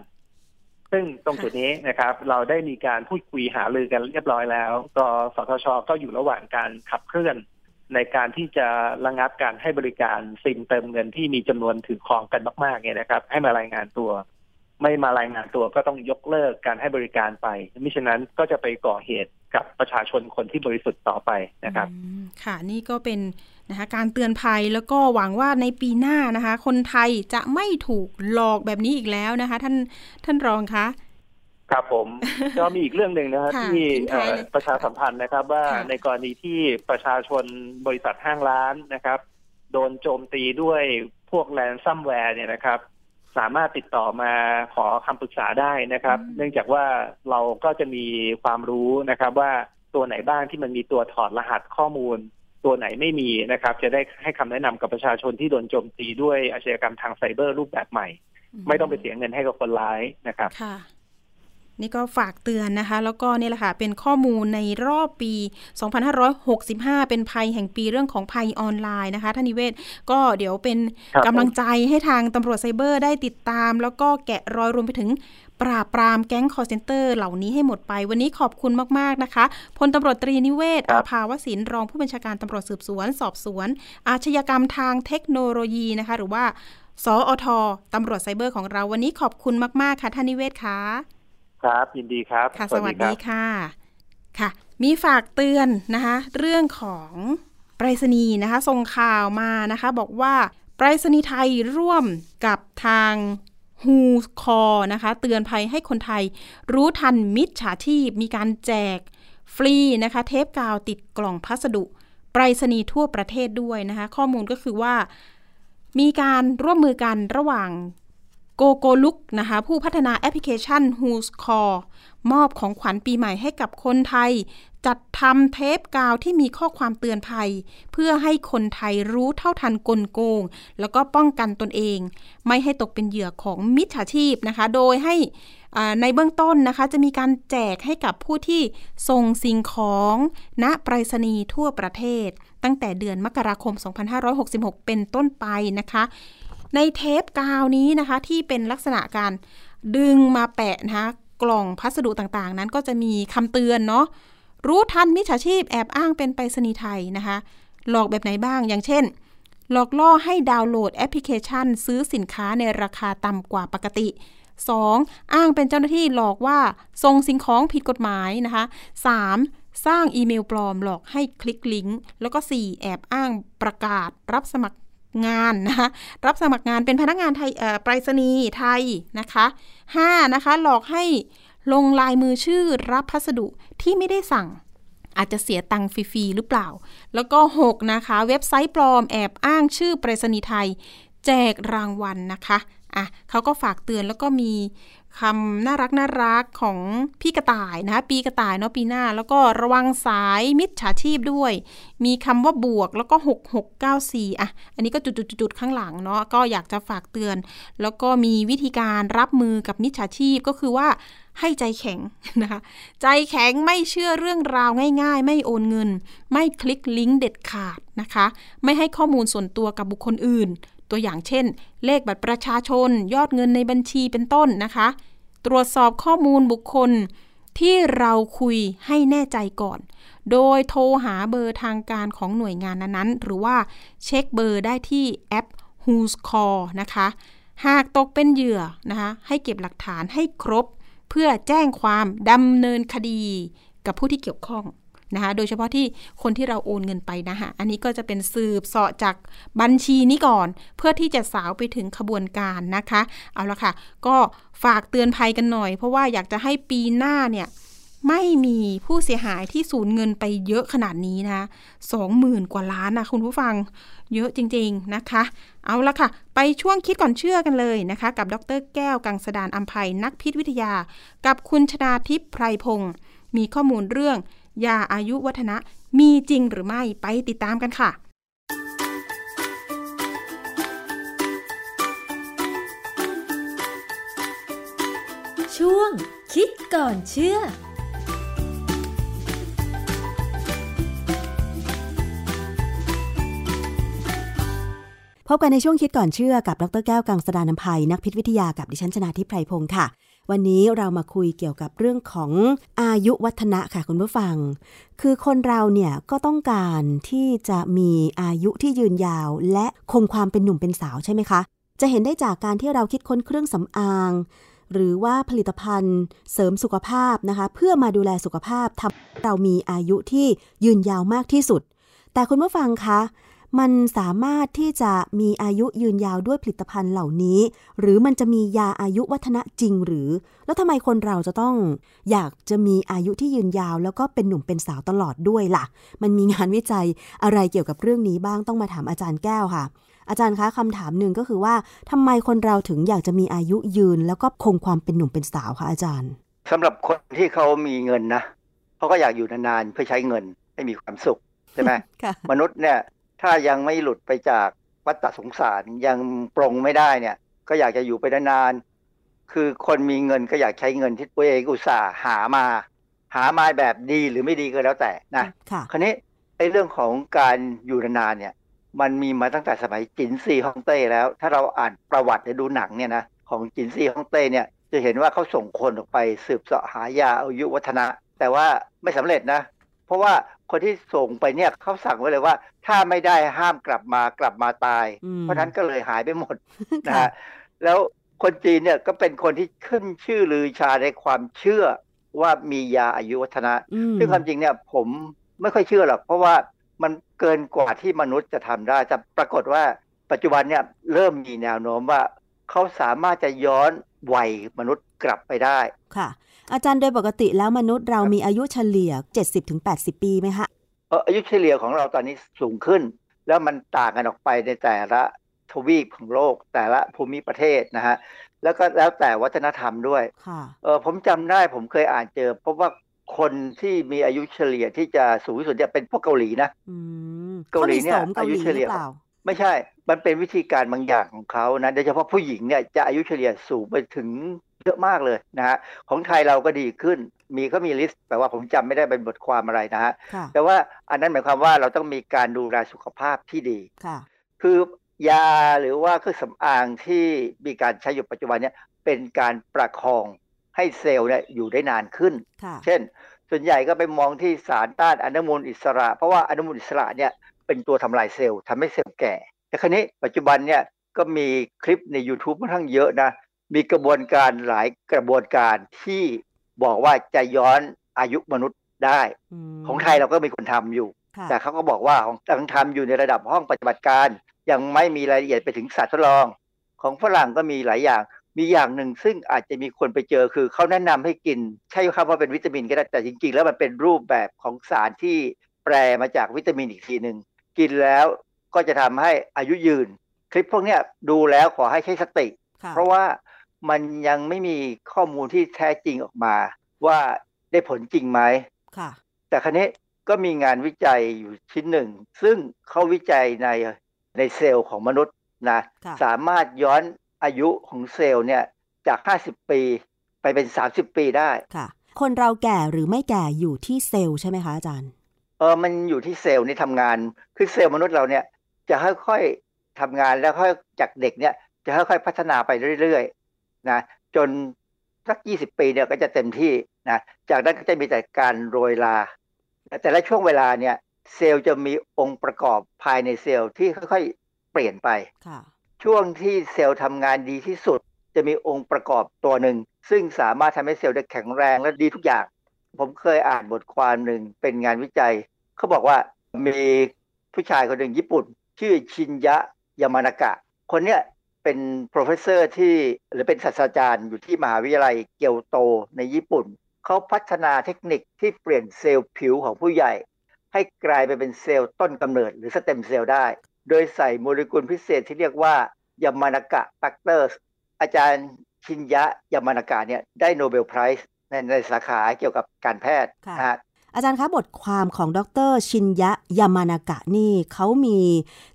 ซึ่งตรงจุดนี้นะครับ เราได้มีการพูดคุยหารือกันเรียบร้อยแล้ว กสทชก็อยู่ระหว่างการขับเคลื่อน ในการที่จะระงับการให้บริการซิมเติมเงินที่มีจำนวนถือครองกันมากๆเนี่ยนะครับ ให้มารายงานตัว ไม่มารายงานตัวก็ต้องยกเลิกการให้บริการไปมิฉะนั้นก็จะไปก่อเหตุกับประชาชนคนที่บริสุทธิ์ต่อไปนะครับค่ะนี่ก็เป็นนะคะการเตือนภัยแล้วก็หวังว่าในปีหน้านะคะ คนไทยจะไม่ถูกหลอกแบบนี้อีกแล้วนะคะ ท่านท่านรองคะ ครับผมก็มีอีกเรื่องหนึ่งนะครับที่ประชาสัมพันธ์นะครับ ว่าในกรณีที่ประชาชนบริษัทห้างร้านนะครับ โดนโจมตีด้วยโพพวกแลนซัมแวร์เนี่ยนะครับ สามารถติดต่อมาขอคำปรึกษาได้นะครับ เนื่องจากว่าเราก็จะมีความรู้นะครับ ว่าตัวไหนบ้างที่มันมีตัวถอดรหัสข้อมูล ตัวไหนไม่มีนะครับ จะได้ให้คำแนะนำกับประชาชนที่โดนโจมตีด้วยอาชญากรรมทางไซเบอร์รูปแบบใหม่ ไม่ต้องไปเสียเงินให้กับคนร้ายนะครับค่ะ นี่ก็ฝากเตือนนะคะ แล้วก็นี่แหละค่ะ เป็นข้อมูลในรอบปี 2565 เป็นภัยแห่งปีเรื่องของภัยออนไลน์นะคะท่านนิเวศ ก็เดี๋ยวเป็นครับกำลังใจให้ทางตำรวจไซเบอร์ได้ติดตาม แล้วก็แกะรอยรวมไปถึงปราบปรามแก๊ง call center เหล่านี้ให้หมดไป วันนี้ขอบคุณมาก ๆ นะคะพลตำรวจตรีนิเวศครัอาบภาวศินรองผู้บัญชาการตำรวจสืบสวน สอบสวน อาชญากรรมทางเทคโนโลยีนะคะ หรือว่าสอทตำรวจไซเบอร์ของเราวันนี้ขอบคุณมาก ๆ ค่ะท่านนิเวศค่ะ ครับยินดีครับ ค่ะ สวัสดีครับค่ะค่ะ มีฝากเตือนนะคะ เรื่องของไปรษณีย์นะคะส่งข่าวมานะคะ บอกว่าไปรษณีย์ไทยร่วมกับทางฮูคอนะคะ เตือนภัยให้คนไทย รู้ทันมิจฉาชีพ มีการแจกฟรีนะคะ เทปกาวติดกล่องพัสดุไปรษณีย์ทั่วประเทศด้วยนะคะ ข้อมูลก็คือว่า มีการร่วมมือกันระหว่าง โกโกลุกนะคะผู้พัฒนาแอปพลิเคชัน Who's Call มอบของขวัญปีใหม่ให้กับคนไทย จัดทำเทปกาวที่มีข้อความเตือนภัย เพื่อให้คนไทยรู้เท่าทันกลโกง แล้วก็ป้องกันตนเอง ไม่ให้ตกเป็นเหยื่อของมิจฉาชีพนะคะ โดยให้ในเบื้องต้นนะคะ จะมีการแจกให้กับผู้ที่ส่งสิ่งของณไปรษณีย์ทั่วประเทศ ตั้งแต่เดือนมกราคม 2566 เป็นต้นไปนะคะ ในเทปกาวนี้นะคะ ที่เป็นลักษณะการดึงมาแปะนะคะกล่องพัสดุต่างๆ นั้นก็จะมีคำเตือนเนาะรู้ทันมิจฉาชีพแอบอ้างเป็นไปรษณีย์ไทยนะคะ หลอกแบบไหนบ้างอย่างเช่น หลอกล่อให้ดาวน์โหลดแอปพลิเคชัน ซื้อสินค้าในราคาต่ำกว่าปกติ 2. อ้างเป็นเจ้าหน้าที่หลอกว่าส่งสิ่งของผิดกฎหมายนะคะ 3. สร้างอีเมลปลอมหลอกให้คลิกลิงก์แล้วก็ 4. แอบอ้างประกาศรับสมัคร งานนะคะรับสมัครงานเป็นพนักงานไทยเอ่อไปรษณีย์ไทยนะคะ 5. นะคะหลอกให้ลงลายมือชื่อรับพัสดุที่ไม่ได้สั่งอาจจะเสียตังค์ฟรีๆหรือเปล่า แล้วก็ 6 นะคะ เว็บไซต์ปลอมแอบอ้างชื่อไปรษณีย์ไทย แจกรางวัลนะคะ อะเขาก็ฝากเตือนแล้วก็มีคำน่ารักน่ารักของพี่กระต่ายนะคะปีกระต่ายเนาะปีหน้า แล้วก็ระวังสายมิจฉาชีพด้วย มีคำว่าบวกแล้วก็ 6694อะอันนี้ก็จุดๆๆๆข้างหลังเนาะก็อยากจะฝากเตือน แล้วก็มีวิธีการรับมือกับมิจฉาชีพก็คือว่าให้ใจแข็งนะคะใจแข็งไม่เชื่อเรื่องราวง่าย ๆ ไม่โอนเงิน ไม่คลิกลิงก์เด็ดขาดนะคะ ไม่ให้ข้อมูลส่วนตัวกับบุคคลอื่น ตัวอย่างเช่น เลขบัตรประชาชน ยอดเงินในบัญชีเป็นต้นนะคะ ตรวจสอบข้อมูลบุคคลที่เราคุยให้แน่ใจก่อน โดยโทรหาเบอร์ทางการของหน่วยงานนั้นๆ หรือว่าเช็คเบอร์ได้ที่แอป Who's Call นะคะ หากตกเป็นเหยื่อนะคะ ให้เก็บหลักฐานให้ครบ เพื่อแจ้งความดำเนินคดีกับผู้ที่เกี่ยวข้อง นะคะ โดยเฉพาะที่คนที่เราโอนเงินไปนะคะอันนี้ก็จะเป็นสืบเสาะจากบัญชีนี้ก่อน เพื่อที่จะสาวไปถึงขบวนการนะคะ เอาละค่ะ ก็ฝากเตือนภัยกันหน่อย เพราะว่าอยากจะให้ปีหน้าเนี่ยไม่มีผู้เสียหายที่สูญเงินไปเยอะขนาดนี้นะสองหมื่นกว่าล้านนะคุณผู้ฟังเยอะจริง ๆนะคะ เอาละค่ะ ไปช่วงคิดก่อนเชื่อกันเลยนะคะ กับดรแก้วกังสดานอัมภัยนักพิษวิทยา กับคุณชนาทิพย์ไพรพงศ์มีข้อมูลเรื่อง ยาอายุวัฒนะมีจริงหรือไม่ไปติดตามกันค่ะช่วงคิดก่อนเชื่อ พบกันในช่วงคิดก่อนเชื่อกับ ดรแก้วกังสดานนภัย นักพิษวิทยากับดิฉันชนาทิพไพรพงศ์ค่ะ วันนี้เรามาคุยเกี่ยวกับเรื่องของอายุวัฒนะค่ะคุณผู้ฟัง คือคนเราเนี่ยก็ต้องการที่จะมีอายุที่ยืนยาว และคงความเป็นหนุ่มเป็นสาวใช่ไหมคะ จะเห็นได้จากการที่เราคิดค้นเครื่องสำอาง หรือว่าผลิตภัณฑ์เสริมสุขภาพนะคะ เพื่อมาดูแลสุขภาพทำให้เรามีอายุที่ยืนยาวมากที่สุด แต่คุณผู้ฟังคะ มันสามารถที่จะมีอายุยืนยาวด้วยผลิตภัณฑ์เหล่านี้ หรือมันจะมียาอายุวัฒนะจริงหรือ แล้วทำไมคนเราจะต้องอยากจะมีอายุที่ยืนยาว แล้วก็เป็นหนุ่มเป็นสาวตลอดด้วยล่ะ มันมีงานวิจัยอะไรเกี่ยวกับเรื่องนี้บ้างต้องมาถามอาจารย์แก้วค่ะ อาจารย์คะคำถามหนึ่งก็คือว่าทำไมคนเราถึงอยากจะมีอายุยืน แล้วก็คงความเป็นหนุ่มเป็นสาวคะอาจารย์สำหรับคนที่เขามีเงินนะเขาก็อยากอยู่นานๆเพื่อใช้เงินให้มีความสุขใช่ไหมค่ะมนุษย์เนี่ย ถ้ายังไม่หลุดไปจากวัฏสงสารยังปรงไม่ได้เนี่ย ก็อยากจะอยู่ไปนานๆคือคนมีเงินก็อยากใช้เงินที่ตัวเองอุตส่าห์หามา หามาแบบดีหรือไม่ดีก็แล้วแต่นะค่ะคราวนี้ไอ้เรื่องของการอยู่นานๆเนี่ย มันมีมาตั้งแต่สมัยจินซีฮ่องเต้แล้ว ถ้าเราอ่านประวัติหรือดูหนังเนี่ยนะของจินซีฮ่องเต้เนี่ยจะเห็นว่าเขาส่งคนออกไปสืบเสาะหายาอายุวัฒนะ แต่ว่าไม่สำเร็จนะ เพราะว่า คนที่ส่งไปเนี่ยเขาสั่งไว้เลยว่า ถ้าไม่ได้ห้ามกลับมากลับมาตายอืมเพราะฉะนั้นก็เลยหายไปหมดนะค่ะฮะแล้วคนจีนเนี่ยก็เป็นคนที่ขึ้นชื่อลือชาในความเชื่อว่ามียาอายุวัฒนะอืมซึ่งความจริงเนี่ยผมไม่ค่อยเชื่อหรอก เพราะว่ามันเกินกว่าที่มนุษย์จะทำได้ แต่ปรากฏว่าปัจจุบันเนี่ยเริ่มมีแนวโน้มว่าเขาสามารถจะย้อนวัยมนุษย์กลับไปได้ ค่ะ อาจารย์โดยปกติแล้วมนุษย์เรามีอายุเฉลี่ย 70-80 ปีไหมคะเอ่ออายุเฉลี่ยของเราตอนนี้สูงขึ้น แล้วมันต่างกันออกไปในแต่ละทวีปของโลก แต่ละภูมิประเทศนะฮะแล้วก็แล้วแต่วัฒนธรรมด้วยค่ะเออผมจำได้ผมเคยอ่านเจอพบว่าคนที่มีอายุเฉลี่ยที่จะสูงที่สุดจะเป็นพวกเกาหลีนะอืมเกาหลีเนี่ยขมีโสมเกาหลีอายุเฉหลี่รืยอเปล่าไม่ใช่ มันเป็นวิธีการบางอย่างของเขานะโดยเฉพาะผู้หญิงเนี่ยจะอายุเฉลี่ยสูงไปถึง เยอะมากเลยนะฮะของไทยเราก็ดีขึ้นมีก็มีลิสต์แต่ว่าผมจำไม่ได้เป็นบทความอะไรนะฮะค่ะแต่ว่าอันนั้นหมายความว่าเราต้องมีการดูแลสุขภาพที่ดีค่ะคือยาหรือว่าเครื่องสำอางที่มีการใช้อยู่ปัจจุบันเนี่ยเป็นการประคองให้เซลล์เนี่ยอยู่ได้นานขึ้นค่ะเช่น ส่วนใหญ่ก็ไปมองที่สารต้านอนุมูลอิสระ เพราะว่าอนุมูลอิสระเนี่ยเป็นตัวทำลายเซลล์ทำให้เซลล์แก่ แต่คราวนี้ปัจจุบันเนี่ยก็มีคลิปใน YouTube ค่อนข้างเยอะนะ มีกระบวนการหลายกระบวนการที่บอกว่าจะย้อนอายุมนุษย์ได้มของไทยเราก็มีคนทำอยู่ค่ะแต่เขาก็บอกว่าของยังทำอยู่ในระดับห้องปฏิบัติการ ยังไม่มีรายละเอียดไปถึงสัตว์ทดลอง ของฝรั่งก็มีหลายอย่าง มีอย่างหนึ่งซึ่งอาจจะมีคนไปเจอคือเขาแนะนำให้กิน ใช่ครับว่าเป็นวิตามินก็ได้แต่จริง ๆ แล้วมันเป็นรูปแบบของสารที่แปลมาจากวิตามินอีกทีหนึ่งกินแล้วก็จะทำให้อายุยืน คลิปพวกเนี้ยดูแล้วขอให้ใช้สติค่ะเพราะว่า มันยังไม่มีข้อมูลที่แท้จริงออกมา ว่าได้ผลจริงไหมค่ะ แต่ครั้นี้ก็มีงานวิจัยอยู่ชิ้นหนึ่ง ซึ่งเขาวิจัยในในเซลล์ของมนุษย์นะค่ะสามารถย้อนอายุของเซลล์เนี่ยจาก 50 ปีไปเป็น 30 ปีได้ค่ะ คนเราแก่หรือไม่แก่อยู่ที่เซลล์ใช่ไหมคะอาจารย์เออมันอยู่ที่เซลล์นี่ทำงาน คือเซลล์มนุษย์เราเนี่ยจะค่อยๆทำงานแล้วค่อยจากเด็กเนี่ยจะค่อยๆพัฒนาไปเรื่อยๆ นะจนสัก20ปีเนี่ยก็จะเต็มที่นะจากนั้นก็จะมีแต่การโรยลา แต่ละช่วงเวลาเนี่ยเซลล์จะมีองค์ประกอบภายในเซลล์ที่ค่อยๆเปลี่ยนไปค่ะช่วงที่เซลล์ทำงานดีที่สุด จะมีองค์ประกอบตัวหนึ่ง ซึ่งสามารถทำให้เซลล์ได้แข็งแรงและดีทุกอย่าง ผมเคยอ่านบทความหนึ่งเป็นงานวิจัย เขาบอกว่ามีผู้ชายคนหนึ่งญี่ปุ่น ชื่อชินยะยามานากะ คนเนี้ย เป็น professor ที่หรือเป็นศาสตราจารย์อยู่ที่มหาวิทยาลัยเกียวโตในญี่ปุ่น เขาพัฒนาเทคนิคที่เปลี่ยนเซลล์ผิวของผู้ใหญ่ ให้กลายไปเป็นเซลล์ต้นกำเนิดหรือสเต็มเซลล์ได้ โดยใส่โมเลกุลพิเศษที่เรียกว่ายามานากะ factor อาจารย์ชินยะยามานากะเนี่ยได้ Nobel Prize ในในสาขาเกี่ยวกับการแพทย์ค่ะนะฮะอาจารย์คะบทความของดรชินยะยามานากะนี่เขามี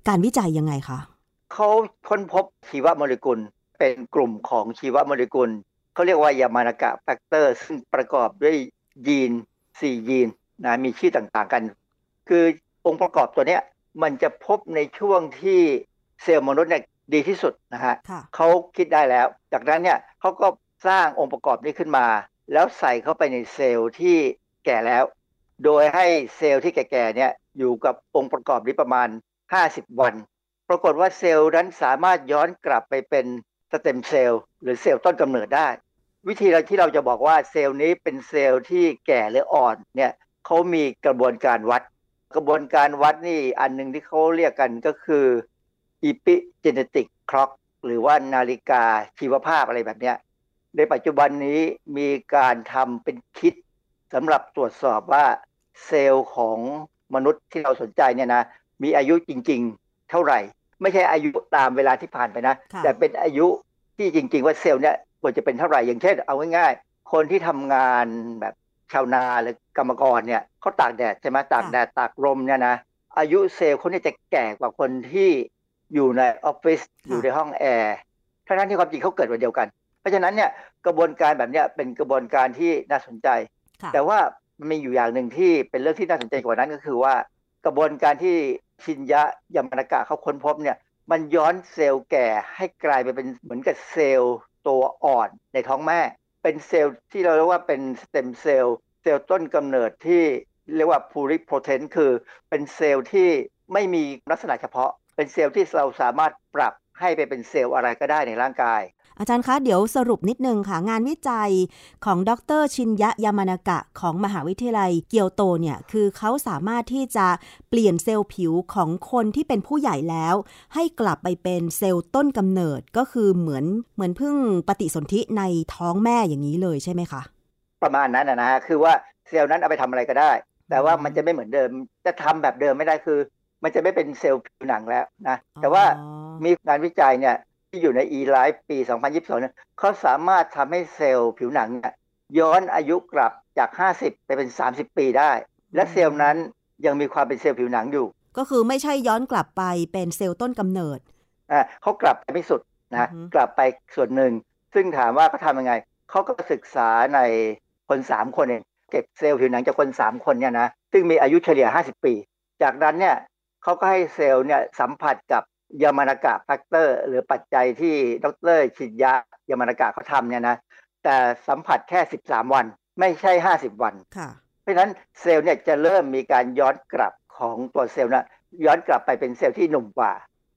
การวิจัยยังไงคะ เขาค้นพบชีวโมเลกุลเป็นกลุ่มของชีวโมเลกุลเขาเรียกว่ายามานากะ factor ซึ่งประกอบด้วยยีน 4 ยีนนะมีชื่อต่างๆกัน คือองค์ประกอบตัวเนี้ยมันจะพบในช่วงที่เซลล์มนุษย์เนี่ยดีที่สุดนะฮะค่ะเขาคิดได้แล้ว จากนั้นเนี่ยเขาก็สร้างองค์ประกอบนี้ขึ้นมา แล้วใส่เข้าไปในเซลล์ที่แก่แล้ว โดยให้เซลล์ที่แก่ๆเนี่ยอยู่กับองค์ประกอบนี้ประมาณ 50 วัน ปรากฏว่าเซลล์นั้นสามารถย้อนกลับไปเป็นสเต็มเซลล์หรือเซลล์ต้นกำเนิดได้ วิธีที่เราจะบอกว่าเซลล์นี้เป็นเซลล์ที่แก่หรืออ่อนเนี่ยเขามีกระบวนการวัด กระบวนการวัดนี่อันหนึ่งที่เขาเรียกกันก็คือ epigenetic clock หรือว่านาฬิกาชีวภาพอะไรแบบเนี้ยในปัจจุบันนี้มีการทำเป็นคิดสำหรับตรวจสอบว่าเซลล์ของมนุษย์ที่เราสนใจเนี่ยนะมีอายุจริง ๆ เท่าไหร่ ไม่ใช่อายุตามเวลาที่ผ่านไปนะค่ะแต่เป็นอายุที่จริง ๆ ว่าเซลล์เนี่ยควรจะเป็นเท่าไหร่อย่างเช่นเอาง่ายๆ คนที่ทำงานแบบชาวนาหรือกรรมกรเนี่ยเขาตากแดดใช่ไหมตากแดดตากลมเนี่ยนะอายุเซลล์เขาเนี่ยจะแก่กว่าคนที่อยู่ในออฟฟิศอยู่ในห้องแอร์ทั้งๆที่ความจริงเขาเกิดวันเดียวกัน เพราะฉะนั้นเนี่ยกระบวนการแบบเนี้ยเป็นกระบวนการที่น่าสนใจค่ะแต่ว่ามันมีอยู่อย่างหนึ่งที่เป็นเรื่องที่น่าสนใจกว่านั้นก็คือว่ากระบวนการที่ ชินยะยามานากะเขาค้นพบเนี่ยมันย้อนเซลล์แก่ให้กลายไปเป็นเหมือนกับเซลล์ตัวอ่อนในท้องแม่ เป็นเซลล์ที่เราเรียกว่าเป็นสเต็มเซลล์เซลล์ต้นกำเนิดที่เรียกว่า pluripotent คือเป็นเซลล์ที่ไม่มีลักษณะเฉพาะ เป็นเซลล์ที่เราสามารถปรับให้ไปเป็นเซลล์อะไรก็ได้ในร่างกาย อาจารย์คะ เดี๋ยวสรุปนิดนึงค่ะ งานวิจัยของดรชินยะยามานากะของมหาวิทยาลัยเกียวโตเนี่ย คือเขาสามารถที่จะเปลี่ยนเซลล์ผิวของคนที่เป็นผู้ใหญ่แล้ว ให้กลับไปเป็นเซลล์ต้นกำเนิดก็คือเหมือนเหมือนเพิ่งปฏิสนธิในท้องแม่อย่างนี้เลยใช่ไหมคะ ประมาณนั้นนะนะฮะคือว่าเซลล์นั้นเอาไปทำอะไรก็ได้ แต่ว่ามันจะไม่เหมือนเดิมจะทำแบบเดิมไม่ได้คือ มันจะไม่เป็นเซลล์ผิวหนังแล้วนะแต่ว่าอ๋อมีงานวิจัยเนี่ย ที่อยู่ใน e-life ปี 2022เนี่ยเขาสามารถทำให้เซลล์ผิวหนังเนี่ยย้อนอายุกลับจาก 50 ไปเป็น 30 ปีได้ และเซลล์นั้นยังมีความเป็นเซลล์ผิวหนังอยู่ ก็คือไม่ใช่ย้อนกลับไปเป็นเซลล์ต้นกำเนิดอ่าเขากลับไปไม่สุดนะอือฮึกลับไปส่วนหนึ่ง ซึ่งถามว่าเขาทำยังไง เขาก็ศึกษาในคนสามคนเองเก็บเซลล์ผิวหนังจากคนสามคนเนี่ยนะซึ่งมีอายุเฉลี่ย 50 ปี จากนั้นเนี่ยเขาก็ให้เซลล์เนี่ยสัมผัสกับ ยามานากะ factor หรือปัจจัยที่ดรชินยะยามานากะเขาทำเนี่ยนะ แต่สัมผัสแค่ 13 วัน ไม่ใช่ 50 วันค่ะเพราะฉะนั้นเซลล์เนี่ยจะเริ่มมีการย้อนกลับของตัวเซลล์นะย้อนกลับไปเป็นเซลล์ที่หนุ่มกว่า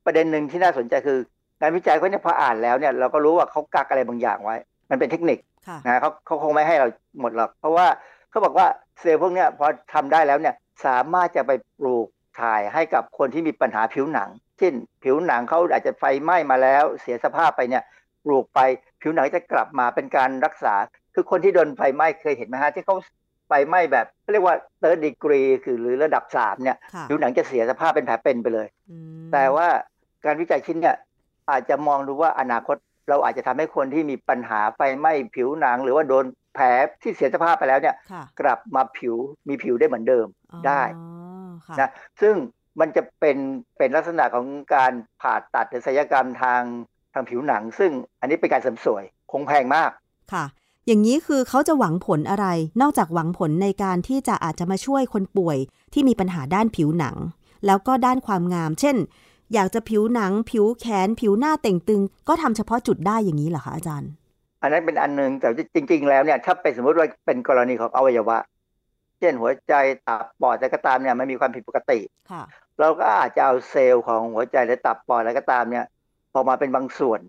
ประเด็นหนึ่งที่น่าสนใจคืองานวิจัยเขาเนี่ยพออ่านแล้วเนี่ยเราก็รู้ว่าเขากักอะไรบางอย่างไว้ มันเป็นเทคนิคค่ะนะเขาเขาคงไม่ให้เราหมดหรอก เพราะว่าเขาบอกว่าเซลล์พวกเนี้ยพอทำได้แล้วเนี่ยสามารถจะไปปลูกถ่ายให้กับคนที่มีปัญหาผิวหนัง เช่น ผิวหนังเขาอาจจะไฟไหม้มาแล้ว เสียสภาพไปเนี่ยปลูกไป ผิวหนังจะกลับมาเป็นการรักษา คือคนที่โดนไฟไหม้เคยเห็นไหมฮะที่เขาไฟไหม้แบบเขาเรียกว่า third degree คือหรือระดับสามเนี่ยค่ะผิวหนังจะเสียสภาพเป็นแผลเป็นไปเลยอืมแต่ว่าการวิจัยชิ้นเนี่ยอาจจะมองดูว่าอนาคตเราอาจจะทำให้คนที่มีปัญหาไฟไหม้ผิวหนัง หรือว่าโดนแผลที่เสียสภาพไปแล้วเนี่ยค่ะกลับมาผิวมีผิวได้เหมือนเดิมอ๋อได้ค่ะนะซึ่ง มันจะเป็นเป็นลักษณะของการผ่าตัดหรือศัลยกรรมทางทางผิวหนัง ซึ่งอันนี้เป็นการเสริมสวยคงแพงมากค่ะ อย่างนี้คือเขาจะหวังผลอะไร นอกจากหวังผลในการที่จะอาจจะมาช่วยคนป่วยที่มีปัญหาด้านผิวหนัง แล้วก็ด้านความงาม เช่น อยากจะผิวหนัง ผิวแขน ผิวหน้าเต่งตึง ก็ทำเฉพาะจุดได้อย่างนี้เหรอคะอาจารย์ อันนั้นเป็นอันหนึ่งแต่จริง ๆ แล้วเนี่ยถ้าเป็นสมมติว่าเป็นกรณีของอวัยวะ เช่นหัวใจตับปอดอะไรก็ตามเนี่ยมันมีความผิดปกติค่ะ เราก็อาจจะเอาเซลล์ของหัวใจหรือตับปอดอะไรก็ตามเนี่ยออกมาเป็นบางส่วน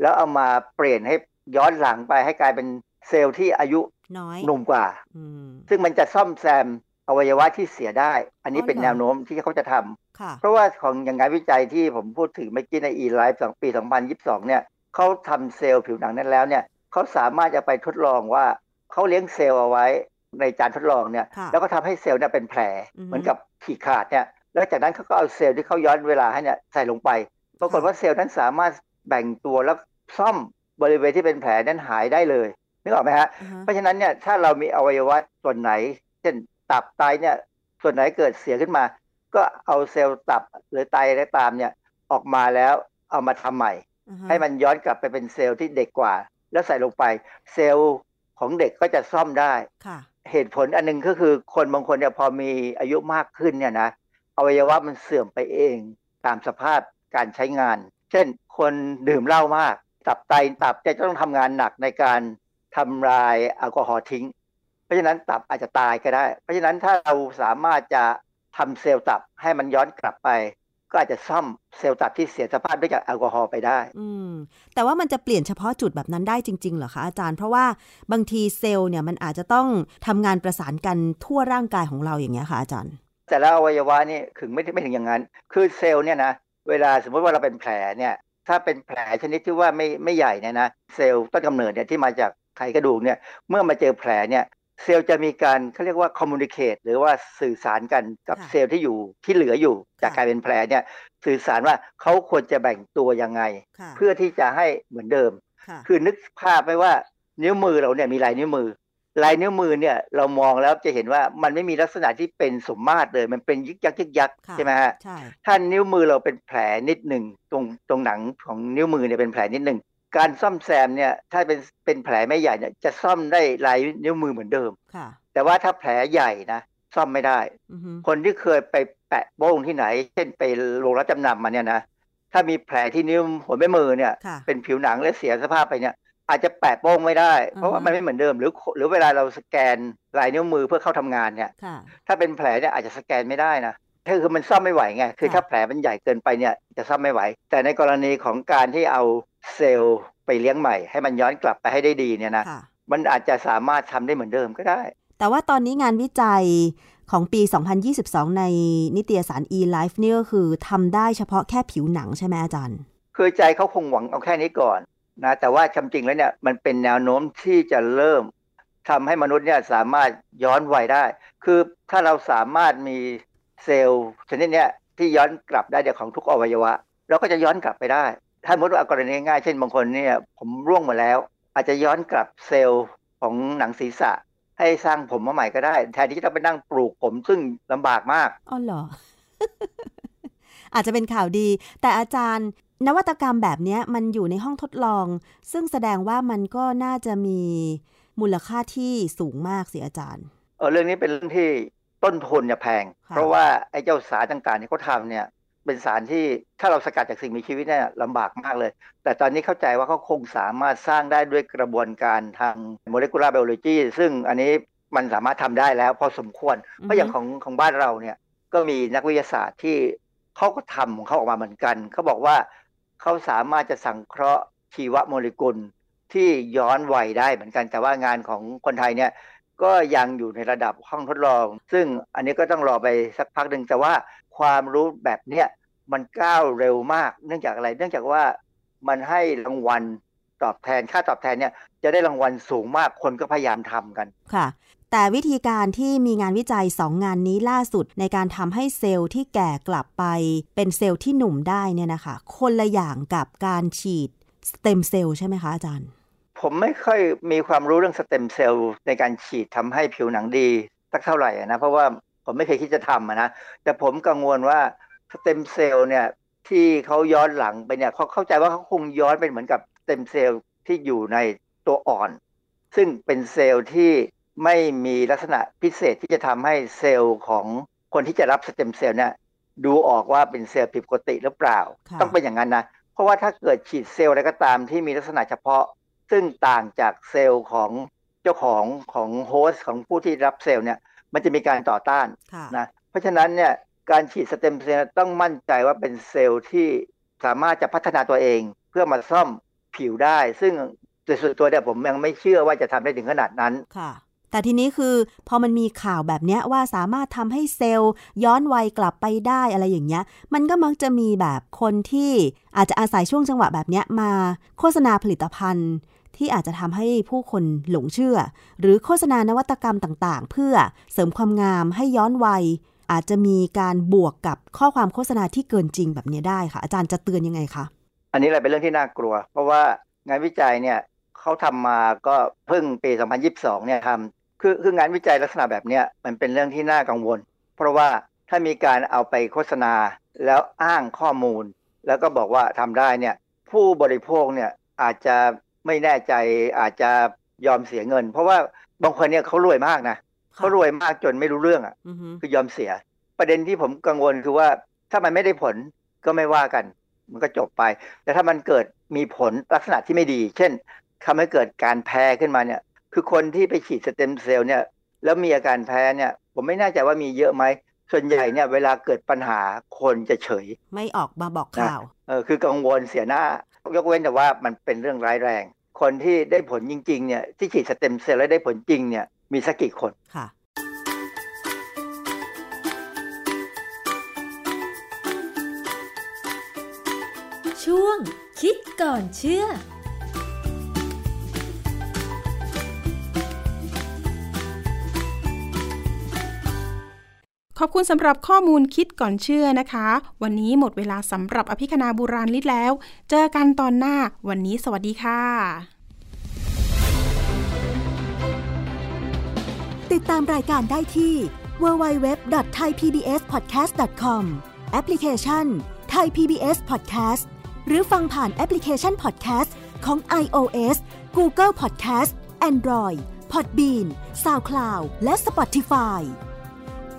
แล้วเอามาเปลี่ยนให้ย้อนหลังไปให้กลายเป็นเซลล์ที่อายุน้อยหนุ่มกว่าอืมซึ่งมันจะซ่อมแซมอวัยวะที่เสียได้ อันนี้อ๋อเป็นเหรอแนวโน้มที่เขาจะทำค่ะเพราะว่าของอย่างงานวิจัยที่ผมพูดถึงเมื่อกี้ใน e-life สองปี 2022 เนี่ยเขาทำเซลล์ผิวหนังนั้นแล้วเนี่ยเขาสามารถจะไปทดลองว่าเขาเลี้ยงเซลล์เอาไว้ในจานทดลองเนี่ยค่ะแล้วก็ทำให้เซลล์เนี่ยเป็นแผลอือฮึเหมือนกับฉีกขาดเนี่ย แล้วจากนั้นเขาก็เอาเซลล์ที่เขาย้อนเวลาให้เนี่ยใส่ลงไป ปรากฏว่าเซลล์นั้นสามารถแบ่งตัวแล้วซ่อมบริเวณที่เป็นแผลนั้นหายได้เลยนึกออกไหมฮะอ่าฮะเพราะฉะนั้นเนี่ยถ้าเรามีอวัยวะส่วนไหน เช่นตับไตเนี่ยส่วนไหนเกิดเสียขึ้นมา ก็เอาเซลล์ตับหรือไตอะไรตามเนี่ยออกมาแล้วเอามาทำใหม่อ่าฮะให้มันย้อนกลับไปเป็นเซลล์ที่เด็กกว่า แล้วใส่ลงไป เซลล์ของเด็กก็จะซ่อมได้ค่ะเหตุผลอันหนึงก็คือคนบางคนเนี่ยพอมีอายุมากขึ้นเนี่ยนะ อวัยวะมันเสื่อมไปเองตามสภาพการใช้งาน เช่น คนดื่มเหล้ามาก ตับไตตับจะต้องทำงานหนักในการทำลายแอลกอฮอล์ทิ้ง เพราะฉะนั้นตับอาจจะตายก็ได้ เพราะฉะนั้นถ้าเราสามารถจะทำเซลล์ตับให้มันย้อนกลับไป ก็อาจจะซ่อมเซลล์ตับที่เสียสภาพด้วยจากแอลกอฮอล์ไปได้ อืม แต่ว่ามันจะเปลี่ยนเฉพาะจุดแบบนั้นได้จริงๆเหรอคะอาจารย์ เพราะว่าบางทีเซลล์เนี่ยมันอาจจะต้องทำงานประสานกันทั่วร่างกายของเราอย่างเงี้ยค่ะอาจารย์ แต่ละอวัยวะนี่ถึงไม่ไม่ถึงอย่างนั้น คือเซลล์เนี่ยนะเวลาสมมติว่าเราเป็นแผลเนี่ยถ้าเป็นแผลชนิดที่ว่าไม่ไม่ใหญ่เนี่ยนะเซลล์ต้นกำเนิดเนี่ยที่มาจากไขกระดูกเนี่ยเมื่อมาเจอแผลเนี่ยเซลล์จะมีการเขาเรียกว่า communicate หรือว่าสื่อสารกันกับเซลล์ที่อยู่ที่เหลืออยู่ จากการเป็นแผลเนี่ยสื่อสารว่าเขาควรจะแบ่งตัวยังไง เพื่อที่จะให้เหมือนเดิม คือนึกภาพไปว่านิ้วมือเราเนี่ยมีลายนิ้วมือ ลายนิ้วมือเนี่ยเรามองแล้วจะเห็นว่ามันไม่มีลักษณะที่เป็นสมมาตรเลย มันเป็นยึกยักยึกยักใช่ไหมฮะถ้านิ้วมือเราเป็นแผลนิดหนึ่งตรงตรงหนังของนิ้วมือเนี่ยเป็นแผลนิดหนึ่งการซ่อมแซมเนี่ยถ้าเป็นเป็นแผลไม่ใหญ่เนี่ยจะซ่อมได้ลายนิ้วมือเหมือนเดิมแต่ว่าถ้าแผลใหญ่นะซ่อมไม่ได้ คนที่เคยไปแปะโป้งที่ไหน เช่นไปโรงรับจำนำมาเนี่ยนะถ้ามีแผลที่นิ้วหัวแม่มือเนี่ย เป็นผิวหนังและเสียสภาพไปเนี่ย อาจจะแปะโป้งไม่ได้ เพราะว่ามันไม่เหมือนเดิม หรือหรือเวลาเราสแกนลายนิ้วมือเพื่อเข้าทำงานเนี่ย ถ้าเป็นแผลเนี่ยอาจจะสแกนไม่ได้นะคือมันซ่อมไม่ไหวไงคือถ้าแผลมันใหญ่เกินไปเนี่ยจะซ่อมไม่ไหว แต่ในกรณีของการที่เอาเซลล์ไปเลี้ยงใหม่ ให้มันย้อนกลับไปให้ได้ดีเนี่ยนะมันอาจจะสามารถทำได้เหมือนเดิมก็ได้ แต่ว่าตอนนี้งานวิจัยของปี 2022 ในนิตยสาร e-life นี่ก็คือทำได้เฉพาะแค่ผิวหนังใช่ไหมอาจารย์ คือใจเขาคงหวังเอาแค่นี้ก่อน นะแต่ว่าจริงแล้วเนี่ยมันเป็นแนวโน้มที่จะเริ่มทำให้มนุษย์เนี่ยสามารถย้อนวัยได้ คือถ้าเราสามารถมีเซลล์ชนิดเนี้ยที่ย้อนกลับได้เดี๋ยวของทุกอวัยวะ เราก็จะย้อนกลับไปได้ถ้ามมติว่ากรณีง่ายเช่นบางคนเนี่ยผมร่วงมาแล้ว อาจจะย้อนกลับเซลล์ของหนังศีรษะ ให้สร้างผมมาใหม่ก็ได้แทนที่จะไปนั่งปลูกผมซึ่งลำบากมากอ๋อเหรออาจจะเป็นข่าวดี แต่อาจารย์ นวัตกรรมแบบนี้มันอยู่ในห้องทดลอง ซึ่งแสดงว่ามันก็น่าจะมีมูลค่าที่สูงมากสิอาจารย์เออเรื่องนี้เป็นเรื่องที่ต้นทุนเนี่ยแพง เพราะว่าไอ้เจ้าสารต่างๆที่เขาทำเนี่ยเป็นสารที่ถ้าเราสกัดจากสิ่งมีชีวิตเนี่ยลำบากมากเลย แต่ตอนนี้เข้าใจว่าเขาคงสามารถสร้างได้ด้วยกระบวนการทางโมเลกุลาร์ไบโอโลจีซึ่งอันนี้มันสามารถทำได้แล้วพอสมควร เพราะอย่างของของบ้านเราเนี่ยก็มีนักวิทยาศาสตร์ที่เขาก็ทำของเขาออกมาเหมือนกันเขาบอกว่า เขาสามารถจะสังเคราะห์ชีวโมเลกุลที่ย้อนวัยได้เหมือนกัน แต่ว่างานของคนไทยเนี่ยก็ยังอยู่ในระดับห้องทดลอง ซึ่งอันนี้ก็ต้องรอไปสักพักหนึ่งแต่ว่าความรู้แบบเนี้ยมันก้าวเร็วมาก เนื่องจากอะไร เนื่องจากว่ามันให้รางวัลตอบแทนค่าตอบแทนเนี่ยจะได้รางวัลสูงมากคนก็พยายามทำกันค่ะ แต่วิธีการที่มีงานวิจัยสองงานนี้ล่าสุดในการทำให้เซลล์ที่แก่กลับไป เป็นเซลล์ที่หนุ่มได้เนี่ยนะคะ คนละอย่างกับการฉีดสเต็มเซลล์ใช่ไหมคะอาจารย์ ผมไม่ค่อยมีความรู้เรื่องสเต็มเซลล์ในการฉีดทำให้ผิวหนังดีสักเท่าไหร่นะ เพราะว่าผมไม่เคยคิดจะทำนะ แต่ผมกังวลว่าสเต็มเซลล์เนี่ยที่เขาย้อนหลังไปเนี่ยเขาเข้าใจว่าเขาคงย้อนเป็นเหมือนกับสเต็มเซลล์ที่อยู่ในตัวอ่อน ซึ่งเป็นเซลล์ที่ ไม่มีลักษณะพิเศษที่จะทำให้เซลล์ของคนที่จะรับสเต็มเซลล์เนี่ยดูออกว่าเป็นเซลล์ผิดปกติหรือเปล่า ต้องเป็นอย่างนั้นนะ เพราะว่าถ้าเกิดฉีดเซลล์อะไรก็ตามที่มีลักษณะเฉพาะ ซึ่งต่างจากเซลล์ของเจ้าของของ host ของผู้ที่รับเซลล์เนี่ย มันจะมีการต่อต้านนะเพราะฉะนั้นเนี่ยการฉีดสเต็มเซลล์ต้องมั่นใจว่าเป็นเซลล์ที่สามารถจะพัฒนาตัวเองเพื่อมาซ่อมผิวได้ ซึ่งโดยส่วนตัวเนี่ยผมยังไม่เชื่อว่าจะทำได้ถึงขนาดนั้นค่ะ แต่ทีนี้คือพอมันมีข่าวแบบนี้ว่าสามารถทำให้เซลล์ย้อนวัยกลับไปได้อะไรอย่างเงี้ย มันก็มักจะมีแบบคนที่อาจจะอาศัยช่วงจังหวะแบบนี้มาโฆษณาผลิตภัณฑ์ ที่อาจจะทำให้ผู้คนหลงเชื่อ หรือโฆษณานวัตกรรมต่างๆ เพื่อเสริมความงามให้ย้อนวัย อาจจะมีการบวกกับข้อความโฆษณาที่เกินจริงแบบนี้ได้ค่ะ อาจารย์จะเตือนยังไงคะอันนี้อะไรเป็นเรื่องที่น่ากลัว เพราะว่างานวิจัยเนี่ยเขาทำมาก็เพิ่งปี 2022 เนี่ยทำ คือคืองานวิจัยลักษณะแบบนี้มันเป็นเรื่องที่น่ากังวล เพราะว่าถ้ามีการเอาไปโฆษณาแล้วอ้างข้อมูล แล้วก็บอกว่าทำได้เนี่ยผู้บริโภคเนี่ยอาจจะไม่แน่ใจอาจจะยอมเสียเงิน เพราะว่าบางคนเนี่ยเขารวยมากนะเขารวยมากจนไม่รู้เรื่องอะคือยอมเสีย ประเด็นที่ผมกังวลคือว่าถ้ามันไม่ได้ผลก็ไม่ว่ากัน มันก็จบไป แต่ถ้ามันเกิดมีผลลักษณะที่ไม่ดี เช่นทำให้เกิดการแพ้ขึ้นมาเนี่ย คือคนที่ไปฉีดสเต็มเซลล์เนี่ย แล้วมีอาการแพ้เนี่ย ผมไม่แน่ใจว่ามีเยอะไหม ส่วนใหญ่เนี่ย เวลาเกิดปัญหาคนจะเฉย ไม่ออกมาบอกข่าว เออคือกังวลเสียหน้า ยกเว้นแต่ว่ามันเป็นเรื่องร้ายแรง คนที่ได้ผลจริง ๆ เนี่ยที่ฉีดสเต็มเซลล์แล้วได้ผลจริงเนี่ยมีสักกี่คนค่ะช่วงคิดก่อนเชื่อ ขอบคุณสำหรับข้อมูลคิดก่อนเชื่อนะคะ วันนี้หมดเวลาสำหรับอภิคณาบุราริศแล้ว เจอกันตอนหน้า วันนี้สวัสดีค่ะ ติดตามรายการได้ที่ www.thaipbspodcast.com แอปพลิเคชัน Thai PBS Podcast หรือฟังผ่านแอปพลิเคชัน Podcast ของ iOS Google Podcast Android Podbean SoundCloud และ Spotify